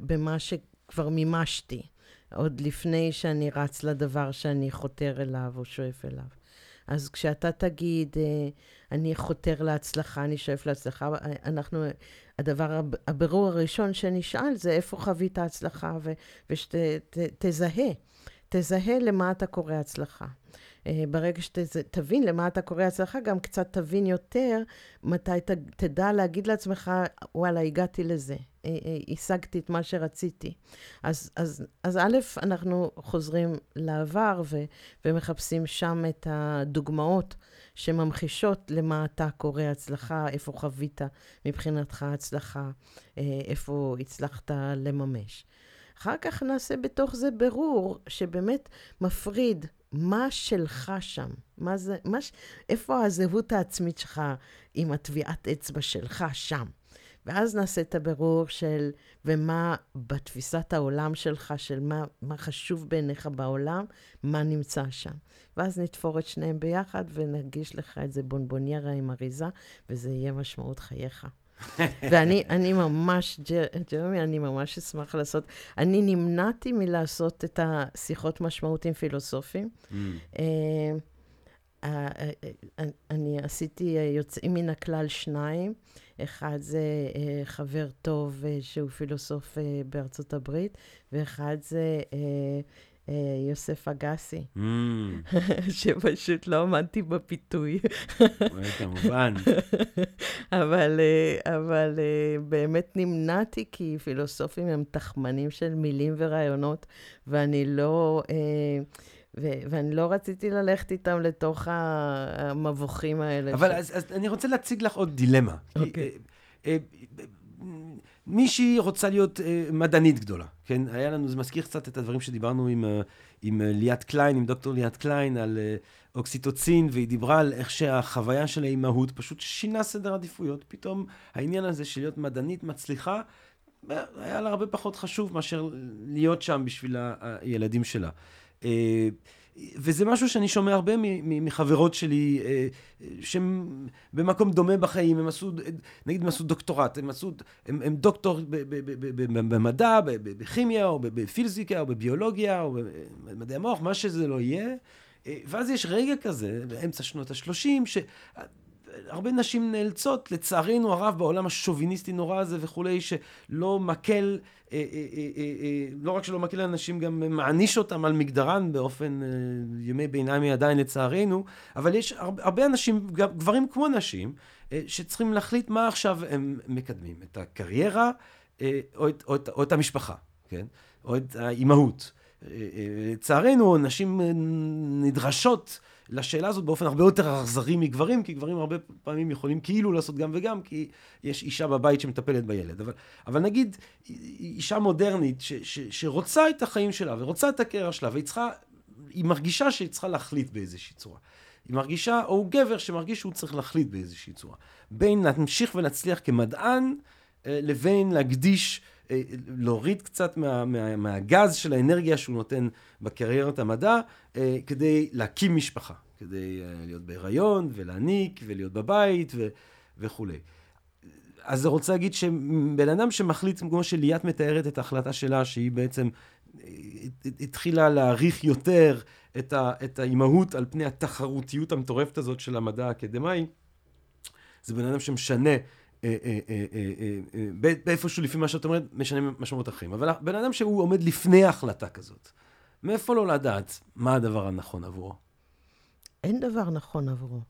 Speaker 2: במה שכבר מימשתי, עוד לפני שאני רץ לדבר שאני חותר אליו או שואף אליו. אז כשאתה תגיד, אני חותר להצלחה, אני שואף להצלחה, אנחנו הדבר, הבירור הראשון שנשאל זה איפה חווית הצלחה, ושתזהה, תזהה למה אתה קורא הצלחה. אה, ברגע שתבין למה אתה קורא הצלחה, גם קצת תבין יותר מתי ת, תדע להגיד לעצמך, וואלה, הגעתי לזה, אה, אה, השגתי את מה שרציתי. אז, אז, אז א', אנחנו חוזרים לעבר ו, ומחפשים שם את הדוגמאות שממחישות למה אתה קורא הצלחה, איפה חווית מבחינתך הצלחה, איפה הצלחת לממש. אחר כך נעשה בתוך זה ברור שבאמת מפריד מה שלך שם? מה זה, מה, איפה הזהות העצמית שלך עם הטביעת אצבע שלך שם? ואז נעשה את הבירור של, ומה בתפיסת העולם שלך, של מה, מה חשוב בעיניך בעולם, מה נמצא שם. ואז נתפור את שניהם ביחד ונרגיש לך את זה בונבוניירה עם אריזה, וזה יהיה משמעות חייך. <laughs> ואני אני ממש, ג'רמי, אני ממש אשמח לעשות, אני נמנעתי מלעשות את השיחות משמעות עם פילוסופים. Mm. אה, אה, אה, אני עשיתי יוצאים מן הכלל שניים. אחד זה חבר טוב שהוא פילוסוף בארצות הברית, ואחד זה יוסף אגסי, mm. <laughs> שפשוט לא עמדתי בפיתוי.
Speaker 1: כמובן. <laughs>
Speaker 2: אבל, אבל באמת נמנעתי, כי פילוסופים הם תחמנים של מילים ורעיונות, ואני לא... ו- ואני לא רציתי ללכת איתם לתוך המבוכים האלה.
Speaker 1: אבל ש... אז, אז אני רוצה להציג לך עוד דילמה. אוקיי. Okay. מישהי רוצה להיות uh, מדענית גדולה, כן? היה לנו, זה מזכיר קצת את הדברים שדיברנו עם, uh, עם uh, ליאת קליין, עם דוקטור ליאת קליין, על uh, אוקסיטוצין, והיא דיברה על איך שהחוויה של האימהות פשוט שינה סדר עדיפויות. פתאום העניין הזה של להיות מדענית מצליחה, היה לה הרבה פחות חשוב מאשר להיות שם בשביל הילדים שלה. Uh, וזה משהו שאני שומע הרבה מחברות שלי, אה, שהם במקום דומה בחיים, הם עשו, נגיד הם עשו דוקטורט, הם עשו, הם, הם דוקטור במדע, בכימיה, או בפיזיקה, או בביולוגיה, או במדעי המוח, מה שזה לא יהיה. אה, ואז יש רגע כזה, באמצע שנות ה-30, הרבה נשים נאלצות, לצערנו הרב, בעולם השוביניסטי נורא הזה וכולי, שלא מקל, אה, אה, אה, לא רק שלא מקל אנשים, גם מעניש אותם על מגדרן באופן, ימי ביניים עדיין לצערנו, אבל יש הרבה, הרבה אנשים, גברים כמו נשים, שצריכים להחליט מה עכשיו הם מקדמים, את הקריירה או את, או את, או את המשפחה, כן? או את האימהות. לצערנו, נשים נדרשות לשאלה הזאת באופן הרבה יותר אכזרי מגברים, כי גברים הרבה פעמים יכולים כאילו לעשות גם וגם, כי יש אישה בבית שמטפלת בילד. אבל, אבל נגיד, אישה מודרנית ש, ש, שרוצה את החיים שלה ורוצה את הקריירה שלה, והיא צריכה, היא מרגישה שהיא צריכה להחליט באיזושהי צורה. היא מרגישה, או גבר שמרגיש שהוא צריך להחליט באיזושהי צורה. בין להמשיך ולהצליח כמדען, אה, לבין להקדיש להוריד קצת מה, מה, מהגז של האנרגיה שהוא נותן בקריירת המדע, אה, כדי להקים משפחה, כדי אה, להיות בהיריון ולהניק ולהיות בבית ו, וכולי. אז זה רוצה להגיד שבן אדם שמחליט, כמו שליאת מתארת את ההחלטה שלה, שהיא בעצם התחילה להעריך יותר את, ה, את האימהות על פני התחרותיות המטורפת הזאת של המדע האקדמאי, זה בן אדם שמשנה אה, אה, אה, באיפשהו לפי מה שאת אומרת, משנה משמעות אחרים. אבל בן אדם שהוא עומד לפני החלטה כזאת, מאיפה לא לדעת מה הדבר הנכון עבורו?
Speaker 2: אין דבר נכון עבורו.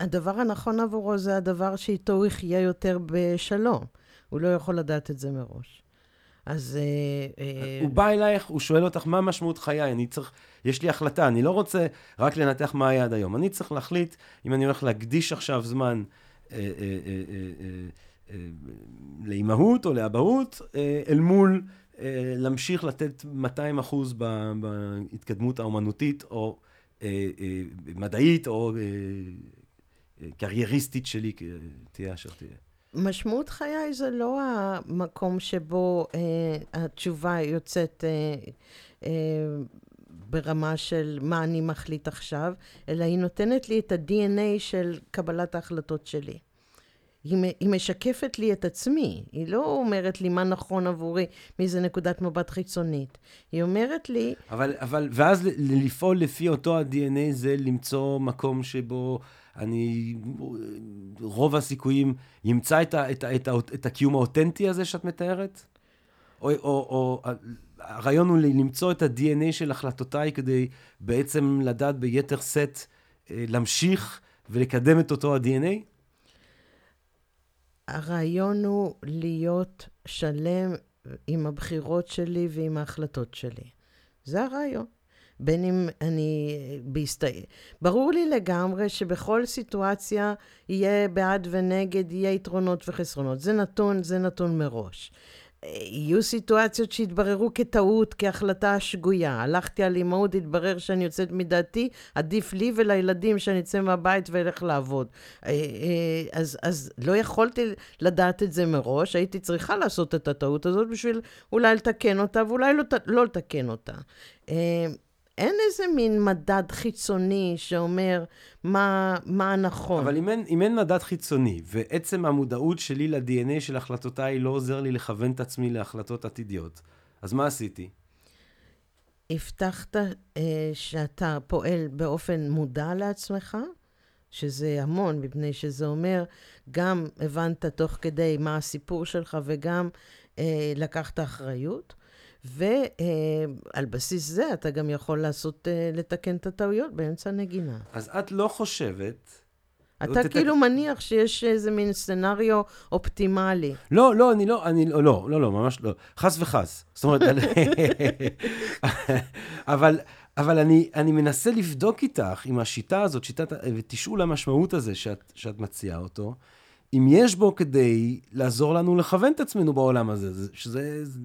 Speaker 2: הדבר הנכון עבורו זה הדבר שאיתו הוא יחיה יותר בשלום. הוא לא יכול לדעת את זה מראש. אז...
Speaker 1: אה, אה, הוא בא אלייך, הוא שואל אותך, מה משמעות חיי? אני צריך, יש לי החלטה, אני לא רוצה רק לנתח מה היה עד היום. אני צריך להחליט אם אני הולך להקדיש עכשיו זמן אה, לאימהות או לאבהות, אל מול להמשיך לתת 200 אחוז בהתקדמות האומנותית או מדעית או קרייריסטית שלי, תהיה אשר תהיה.
Speaker 2: משמעות חיי זה לא המקום שבו אה, התשובה יוצאת אה, אה, ברמה של מה אני מחליט עכשיו, אלא היא נותנת לי את ה-DNA של קבלת ההחלטות שלי. היא, היא משקפת לי את עצמי, היא לא אומרת לי מה נכון עבורי מאיזה נקודת מבט חיצונית. היא אומרת לי...
Speaker 1: אבל, אבל, ואז לפעול לפי אותו ה-DNA זה למצוא מקום שבו אני, רוב הסיכויים, ימצא את, ה, את, ה, את, ה, את הקיום האותנטי הזה שאת מתארת? או, או, או הרעיון הוא למצוא את ה-DNA של החלטותיי כדי בעצם לדעת ביתר שאת אה, להמשיך ולקדם את אותו ה-DNA?
Speaker 2: הרעיון הוא להיות שלם עם הבחירות שלי ועם ההחלטות שלי. זה הרעיון. בין אם אני... בהסת... ברור לי לגמרי שבכל סיטואציה יהיה בעד ונגד, יהיה יתרונות וחסרונות. זה נתון, זה נתון מראש. יהיו סיטואציות שהתבררו כטעות, כהחלטה שגויה. הלכתי על אימהות, התברר שאני יוצאת מדעתי, עדיף לי ולילדים שאני אצא מהבית ואלך לעבוד. אה, אה, אז, אז לא יכולתי לדעת את זה מראש, הייתי צריכה לעשות את הטעות הזאת בשביל אולי לתקן אותה ואולי לא, לא לתקן אותה. אין איזה מין מדד חיצוני שאומר מה, מה נכון.
Speaker 1: אבל אם אין, אם אין מדד חיצוני, ועצם המודעות שלי ל-DNA של החלטותיי לא עוזר לי לכוון את עצמי להחלטות עתידיות, אז מה עשיתי?
Speaker 2: הבטחת אה, שאתה פועל באופן מודע לעצמך, שזה המון, מפני שזה אומר, גם הבנת תוך כדי מה הסיפור שלך וגם אה, לקחת אחריות. ועל בסיס זה אתה גם יכול לעשות, אה, לתקן את הטעויות באמצע הנגינה.
Speaker 1: אז את לא חושבת...
Speaker 2: אתה כאילו מניח שיש איזה מין סצנריו אופטימלי.
Speaker 1: לא, לא, אני לא, אני לא, לא, לא, לא, ממש לא. חס וחס. זאת אומרת, <laughs> אבל, אבל אני, אני מנסה לבדוק איתך, עם השיטה הזאת, שיטת, ותשאול המשמעות הזה שאת, שאת מציעה אותו, אם יש בו כדי לעזור לנו לכוון את עצמנו בעולם הזה, שזה זה,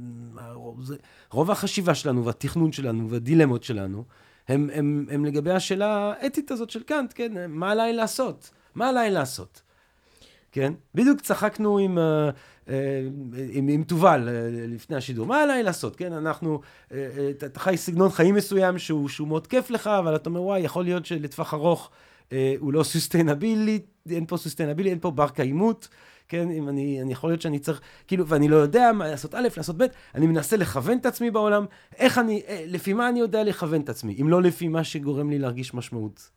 Speaker 1: זה, רוב החשיבה שלנו והתכנון שלנו והדילמות שלנו, הם, הם, הם לגבי השאלה האתית הזאת של קאנט, כן, מה עליי לעשות? מה עליי לעשות? כן? בדיוק צחקנו עם, אה, אה, עם, עם תובל אה, לפני השידור, מה עליי לעשות? כן, אנחנו, אתה חי סגנון חיים מסוים שהוא, שהוא מאוד כיף לך, אבל אתה אומר, וואי, יכול להיות שלטווח ארוך הוא לא sustainable, אין פה sustainability, אין פה בר קיימות, כן, אם אני, אני יכול להיות שאני צריך, כאילו, ואני לא יודע מה לעשות א', לעשות ב', אני מנסה לכוון את עצמי בעולם, איך אני, אה, לפי מה אני יודע לכוון את עצמי, אם לא לפי מה שגורם לי להרגיש משמעות.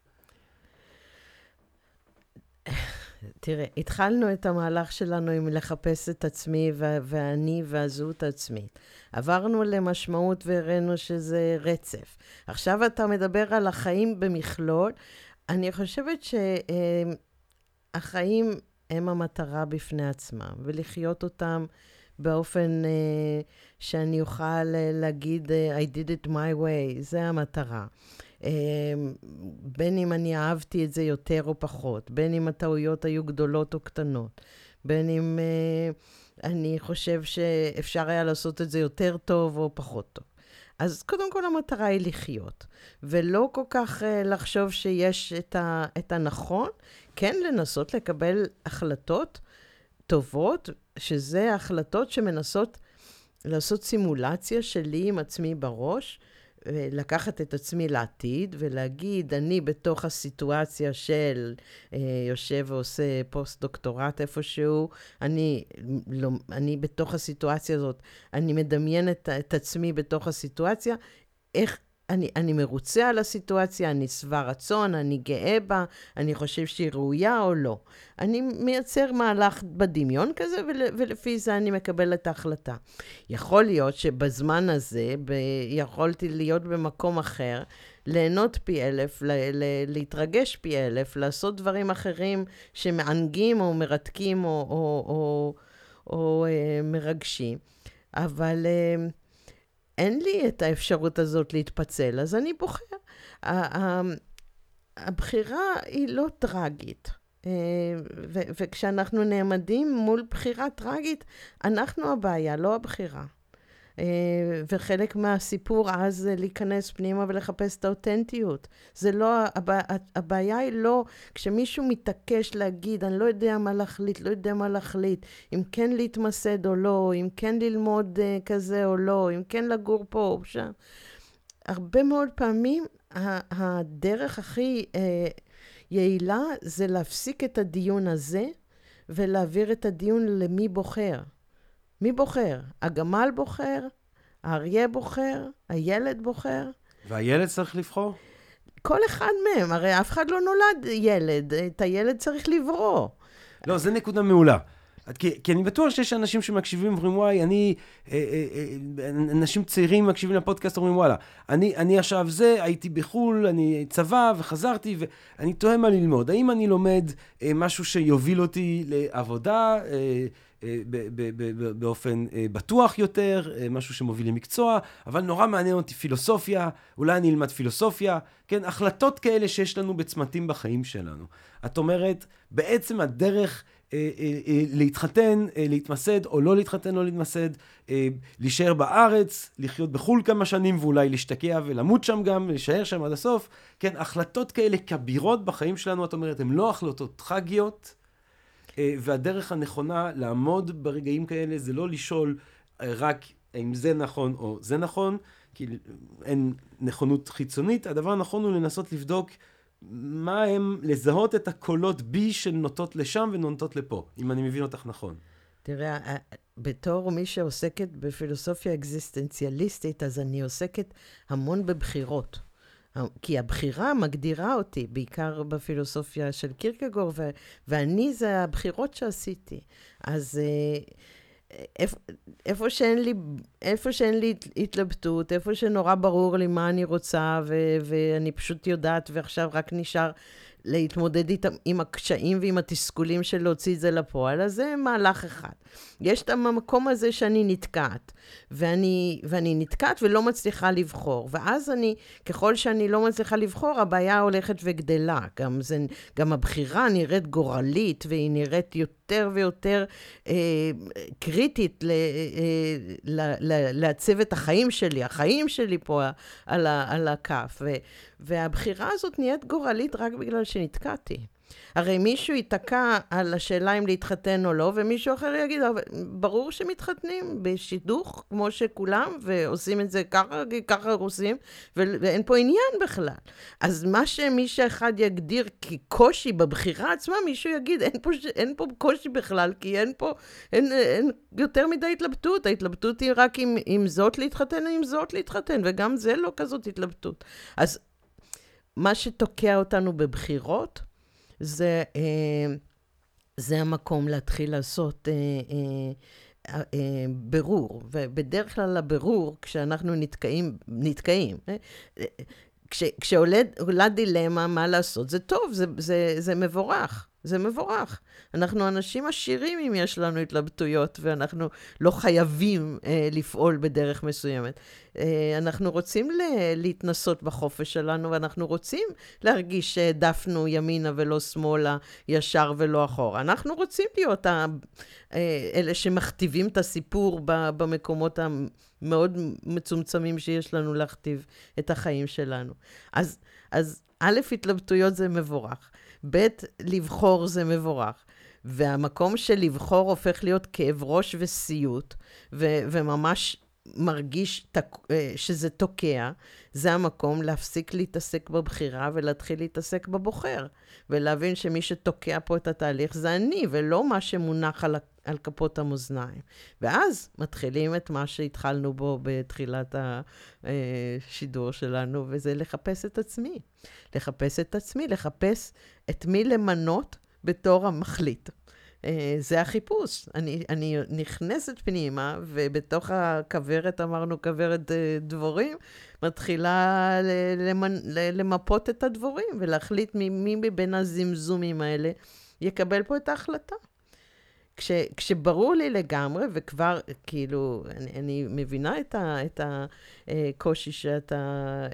Speaker 2: תראה, התחלנו את המהלך שלנו עם לחפש את עצמי ואני והזהות העצמית. עברנו למשמעות והראינו שזה רצף. עכשיו אתה מדבר על החיים במכלול. אני חושבת ש... אה, החיים הם המטרה בפני עצמם, ולחיות אותם באופן uh, שאני אוכל uh, להגיד, uh, I did it my way, זה המטרה. בין אם אני אהבתי את זה יותר או פחות, בין אם הטעויות היו גדולות או קטנות, בין אם אני חושב שאפשר היה לעשות את זה יותר טוב או פחות טוב. אז קודם כל המטרה היא לחיות, ולא כל כך uh, לחשוב שיש את, ה, את הנכון, כן לנסות לקבל החלטות טובות, שזה החלטות שמנסות לעשות סימולציה שלי עם עצמי בראש, לקחת את עצמי לעתיד ולהגיד, אני בתוך הסיטואציה של אה, יושב ועושה פוסט-דוקטורט איפשהו, אני, לא, אני בתוך הסיטואציה הזאת, אני מדמיין את, את עצמי בתוך הסיטואציה, איך, אני, אני מרוצה על הסיטואציה, אני שבע רצון, אני גאה בה, אני חושב שהיא ראויה או לא. אני מייצר מהלך בדמיון כזה, ול, ולפי זה אני מקבל את ההחלטה. יכול להיות שבזמן הזה, ב, יכולתי להיות במקום אחר, ליהנות פי אלף, ל- ל- להתרגש פי אלף, לעשות דברים אחרים שמענגים או מרתקים או, או, או, או אה, מרגשים. אבל אה, אין לי את האפשרות הזאת להתפצל, אז אני בוחר. הבחירה היא לא טרגית. אה, וכשאנחנו נעמדים מול בחירה טרגית, אנחנו הבעיה, לא הבחירה. אה, וחלק מהסיפור אז זה להיכנס פנימה ולחפש את האותנטיות. זה לא, הבע, הבעיה היא לא, כשמישהו מתעקש להגיד, אני לא יודע מה להחליט, לא יודע מה להחליט, אם כן להתמסד או לא, אם כן ללמוד uh, כזה או לא, אם כן לגור פה או שם. הרבה מאוד פעמים הדרך הכי uh, יעילה זה להפסיק את הדיון הזה ולהעביר את הדיון למי בוחר. מי בוחר? הגמל בוחר? האריה בוחר? הילד בוחר?
Speaker 1: והילד צריך לבחור?
Speaker 2: כל אחד מהם, הרי אף אחד לא נולד ילד, את הילד צריך לברוא.
Speaker 1: לא, זו נקודה מעולה. כי, כי אני בטוח שיש אנשים שמקשיבים ואומרים, וואי, אני, אה, אה, אה, אנשים צעירים מקשיבים לפודקאסט, אומרים, וואלה, אני, אני עכשיו זה, הייתי בחו"ל, אני צבא וחזרתי, ואני תוהה מה ללמוד. האם אני לומד משהו שיוביל אותי לעבודה? אה, באופן אה, בטוח יותר, אה, משהו שמוביל למקצוע, אבל נורא מעניין אותי פילוסופיה, אולי אני אלמד פילוסופיה, כן, החלטות כאלה שיש לנו בצמתים בחיים שלנו. את אומרת, בעצם הדרך להתחתן, להתמסד, או לא להתחתן, לא להתמסד, להישאר בארץ, לחיות בחו"ל כמה שנים, ואולי להשתקע ולמות שם גם, להישאר שם עד הסוף, כן, החלטות כאלה כבירות בחיים שלנו, את אומרת, הן לא החלטות טרגיות, והדרך הנכונה לעמוד ברגעים כאלה זה לא לשאול אה, רק האם זה נכון או זה נכון, כי אין נכונות חיצונית, הדבר הנכון הוא לנסות לבדוק מה הם, לזהות את הקולות בי שנוטות לשם ונוטות לפה, אם אני מבין אותך נכון.
Speaker 2: תראה, אה, בתור מי שעוסקת בפילוסופיה אקזיסטנציאליסטית, אז אני עוסקת המון בבחירות. כי הבחירה מגדירה אותי, בעיקר בפילוסופיה של קירקגור, ו- ואני זה הבחירות שעשיתי. אז אה, איפה, איפה, שאין לי, איפה שאין לי התלבטות, איפה שנורא ברור לי מה אני רוצה, ו- ואני פשוט יודעת, ועכשיו רק נשאר להתמודד איתם, עם הקשיים ועם התסכולים של להוציא את זה לפועל, אז זה מהלך אחד. יש את המקום הזה שאני נתקעת, ואני, ואני נתקעת ולא מצליחה לבחור. ואז אני, ככל שאני לא מצליחה לבחור, הבעיה הולכת וגדלה. גם, זה, גם הבחירה נראית גורלית, והיא נראית יותר ויותר אה, קריטית ל, אה, ל, ל, לעצב את החיים שלי. החיים שלי פה על, על הכף. ו, והבחירה הזאת נהיית גורלית רק בגלל שנתקעתי. הרי מישהו ייתקע על השאלה אם להתחתן או לא, ומישהו אחר יגיד, ברור שמתחתנים בשידוך, כמו שכולם, ועושים את זה ככה, ככה עושים, ואין פה עניין בכלל. אז מה שמי שאחד יגדיר כקושי בבחירה עצמה, מישהו יגיד, אין פה, אין פה קושי בכלל, כי אין פה, אין, אין יותר מדי התלבטות. ההתלבטות היא רק אם, אם זאת להתחתן אם זאת להתחתן, וגם זה לא כזאת התלבטות. אז מה שתוקע אותנו בבחירות, זה, אה, זה המקום להתחיל לעשות אה, אה, ברור. ובדרך כלל הבירור, כשאנחנו נתקעים, נתקעים. כש, כשעולה דילמה מה לעשות, זה טוב, זה, זה, זה מבורך. זה מבורך. אנחנו אנשים עשירים אם יש לנו התלבטויות, ואנחנו לא חייבים אה, לפעול בדרך מסוימת. אה, אנחנו רוצים ל- להתנסות בחופש שלנו, ואנחנו רוצים להרגיש שהעדפנו ימינה ולא שמאלה, ישר ולא אחורה. אנחנו רוצים להיות ה- אה, אלה שמכתיבים את הסיפור ב- במקומות המאוד מצומצמים שיש לנו להכתיב את החיים שלנו. אז, אז א', התלבטויות זה מבורך. ב', לבחור זה מבורך. והמקום של לבחור הופך להיות כאב ראש וסיוט, ו- וממש מרגיש תק... אה, שזה תוקע, זה המקום להפסיק להתעסק בבחירה ולהתחיל להתעסק בבוחר. ולהבין שמי שתוקע פה את התהליך זה אני, ולא מה שמונח על, על כפות המאזניים. ואז מתחילים את מה שהתחלנו בו בתחילת השידור שלנו, וזה לחפש את עצמי. לחפש את עצמי, לחפש את מי למנות בתור המחליט. אה, זה החיפוש. אני, אני נכנסת פנימה, ובתוך הכוורת, אמרנו כוורת אה, דבורים, מתחילה למנ... למפות את הדבורים ולהחליט מי מבין הזמזומים האלה יקבל פה את ההחלטה. כש, כשברור לי לגמרי, וכבר, כאילו, אני, אני מבינה את, ה, את הקושי שאתה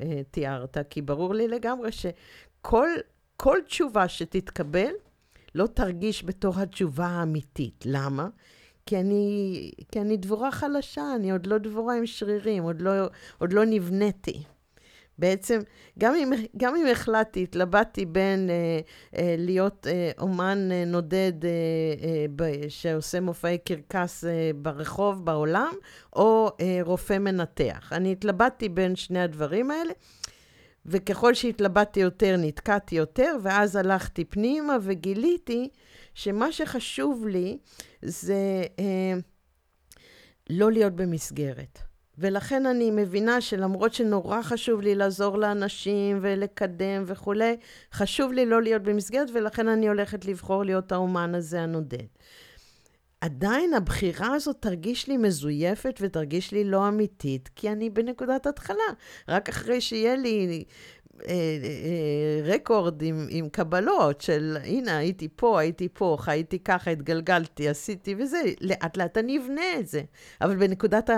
Speaker 2: אה, תיארת, כי ברור לי לגמרי שכל כל תשובה שתתקבל, לא תרגיש בתור התשובה האמיתית. למה? כי אני, כי אני דבורה חלשה, אני עוד לא דבורה עם שרירים, עוד לא, עוד לא נבניתי. בעצם, גם אם, גם אם החלטתי, התלבטתי בין אה, אה, להיות אה, אומן אה, נודד אה, אה, ב, שעושה מופעי קרקס אה, ברחוב, בעולם, או אה, רופא מנתח. אני התלבטתי בין שני הדברים האלה, וככל שהתלבטתי יותר, נתקעתי יותר, ואז הלכתי פנימה וגיליתי שמה שחשוב לי זה אה, לא להיות במסגרת. ולכן אני מבינה שלמרות שנורא חשוב לי לעזור לאנשים ולקדם וכולי, חשוב לי לא להיות במסגרת, ולכן אני הולכת לבחור להיות האומן הזה הנודד. עדיין הבחירה הזאת תרגיש לי מזויפת ותרגיש לי לא אמיתית, כי אני בנקודת התחלה. רק אחרי שיהיה לי רקורד עם, עם קבלות של, הנה, הייתי פה, הייתי פה, חייתי ככה, התגלגלתי, עשיתי וזה, לאט לאט אני אבנה את זה. אבל בנקודת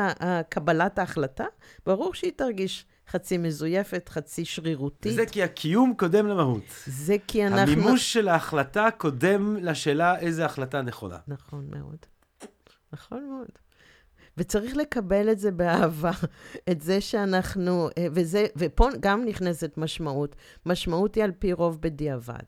Speaker 2: קבלת ההחלטה, ברור שהיא תרגיש חצי מזויפת, חצי שרירותית.
Speaker 1: זה כי הקיום קודם למהות.
Speaker 2: זה כי אנחנו...
Speaker 1: המימוש של ההחלטה קודם לשאלה איזה החלטה נכונה.
Speaker 2: נכון מאוד. נכון מאוד. וצריך לקבל את זה באהבה, <laughs> את זה שאנחנו, אה, וזה, ופה גם נכנסת משמעות. משמעות היא על פי רוב בדיעבד.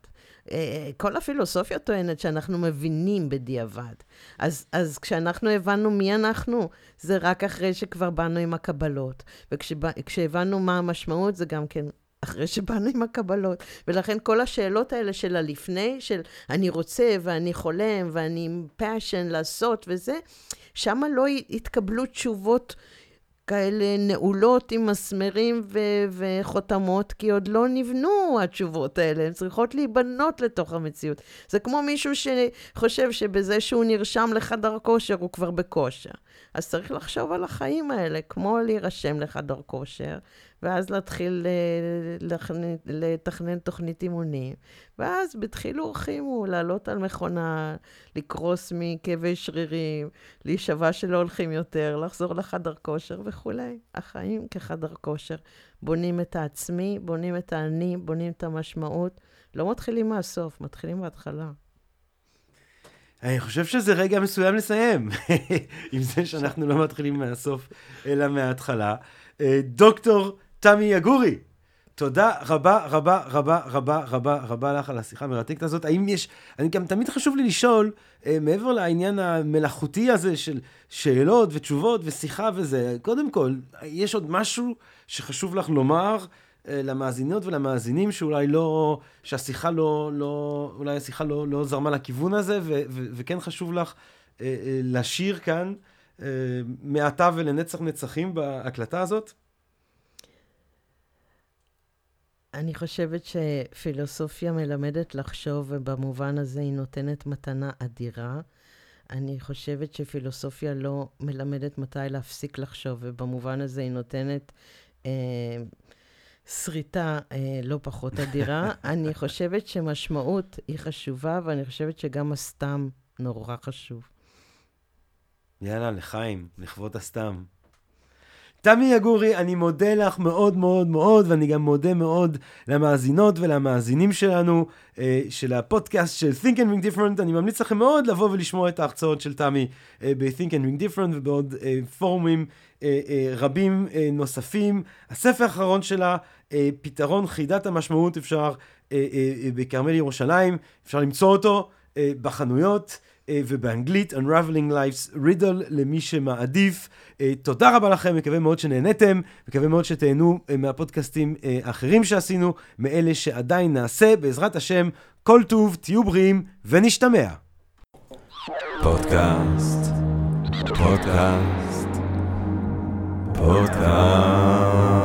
Speaker 2: אה, כל הפילוסופיה טוענת שאנחנו מבינים בדיעבד. אז, אז כשאנחנו הבנו מי אנחנו, זה רק אחרי שכבר באנו עם הקבלות. וכשהבנו מה המשמעות, זה גם כן אחרי שבאנו עם הקבלות. ולכן כל השאלות האלה של הלפני, של אני רוצה ואני חולם ואני עם passion לעשות וזה, שם לא התקבלו תשובות כאלה נעולות עם מסמרים ו- וחותמות, כי עוד לא נבנו התשובות האלה, הן צריכות להיבנות לתוך המציאות. זה כמו מישהו שחושב שבזה שהוא נרשם לחדר כושר, הוא כבר בכושר. אז צריך לחשוב על החיים האלה, כמו להירשם לחדר כושר, ואז להתחיל אה, לתכנן תוכנית אימונים. ואז בדחילו ורחימו, לעלות על מכונה, לקרוס מכאבי שרירים, להישבע שלא הולכים יותר, לחזור לחדר כושר וכולי. החיים כחדר כושר. בונים את העצמי, בונים את האני, בונים את המשמעות. לא מתחילים מהסוף, מתחילים בהתחלה.
Speaker 1: אני חושב שזה רגע מסוים לסיים, <laughs> עם זה שאנחנו לא מתחילים מהסוף, אלא מההתחלה. אה, דוקטור תמי יגורי, תודה רבה רבה רבה רבה רבה רבה לך על השיחה המרתקת הזאת. האם יש, אני גם תמיד חשוב לי לשאול, אה, מעבר לעניין המלאכותי הזה של שאלות ותשובות ושיחה וזה, קודם כל, יש עוד משהו שחשוב לך לומר למאזינות ולמאזינים שאולי לא, שהשיחה לא, לא אולי השיחה לא, לא זרמה לכיוון הזה, ו, ו, וכן חשוב לך אה, אה, לשיר כאן אה, מעתה ולנצח נצחים בהקלטה הזאת?
Speaker 2: אני חושבת שפילוסופיה מלמדת לחשוב, ובמובן הזה היא נותנת מתנה אדירה. אני חושבת שפילוסופיה לא מלמדת מתי להפסיק לחשוב, ובמובן הזה היא נותנת אה, שריטה אה, לא פחות אדירה. <laughs> אני חושבת שמשמעות היא חשובה, ואני חושבת שגם הסתם נורא חשוב.
Speaker 1: יאללה, לחיים, לכבוד הסתם. תמי יגורי, אני מודה לך מאוד מאוד מאוד, ואני גם מודה מאוד למאזינות ולמאזינים שלנו, אה, של הפודקאסט של Think and Ring Different. אני ממליץ לכם מאוד לבוא ולשמוע את ההרצאות של תמי אה, ב-Think and Ring Different ובעוד אה, פורומים רבים אה, נוספים. הספר האחרון שלה, אה, פתרון חידת המשמעות, אפשר אה, אה, אה, בכרמל ירושלים, אפשר למצוא אותו אה, בחנויות. אה, ובאנגלית Unraveling Life's Riddle למי שמעדיף. אה, תודה רבה לכם, מקווה מאוד שנהנתם, מקווה מאוד שתהנו אה, מהפודקאסטים האחרים שעשינו, מאלה שעדיין נעשה, בעזרת השם, כל טוב, תהיו בריאים ונשתמע. פודקאסט, פודקאסט, Podcast.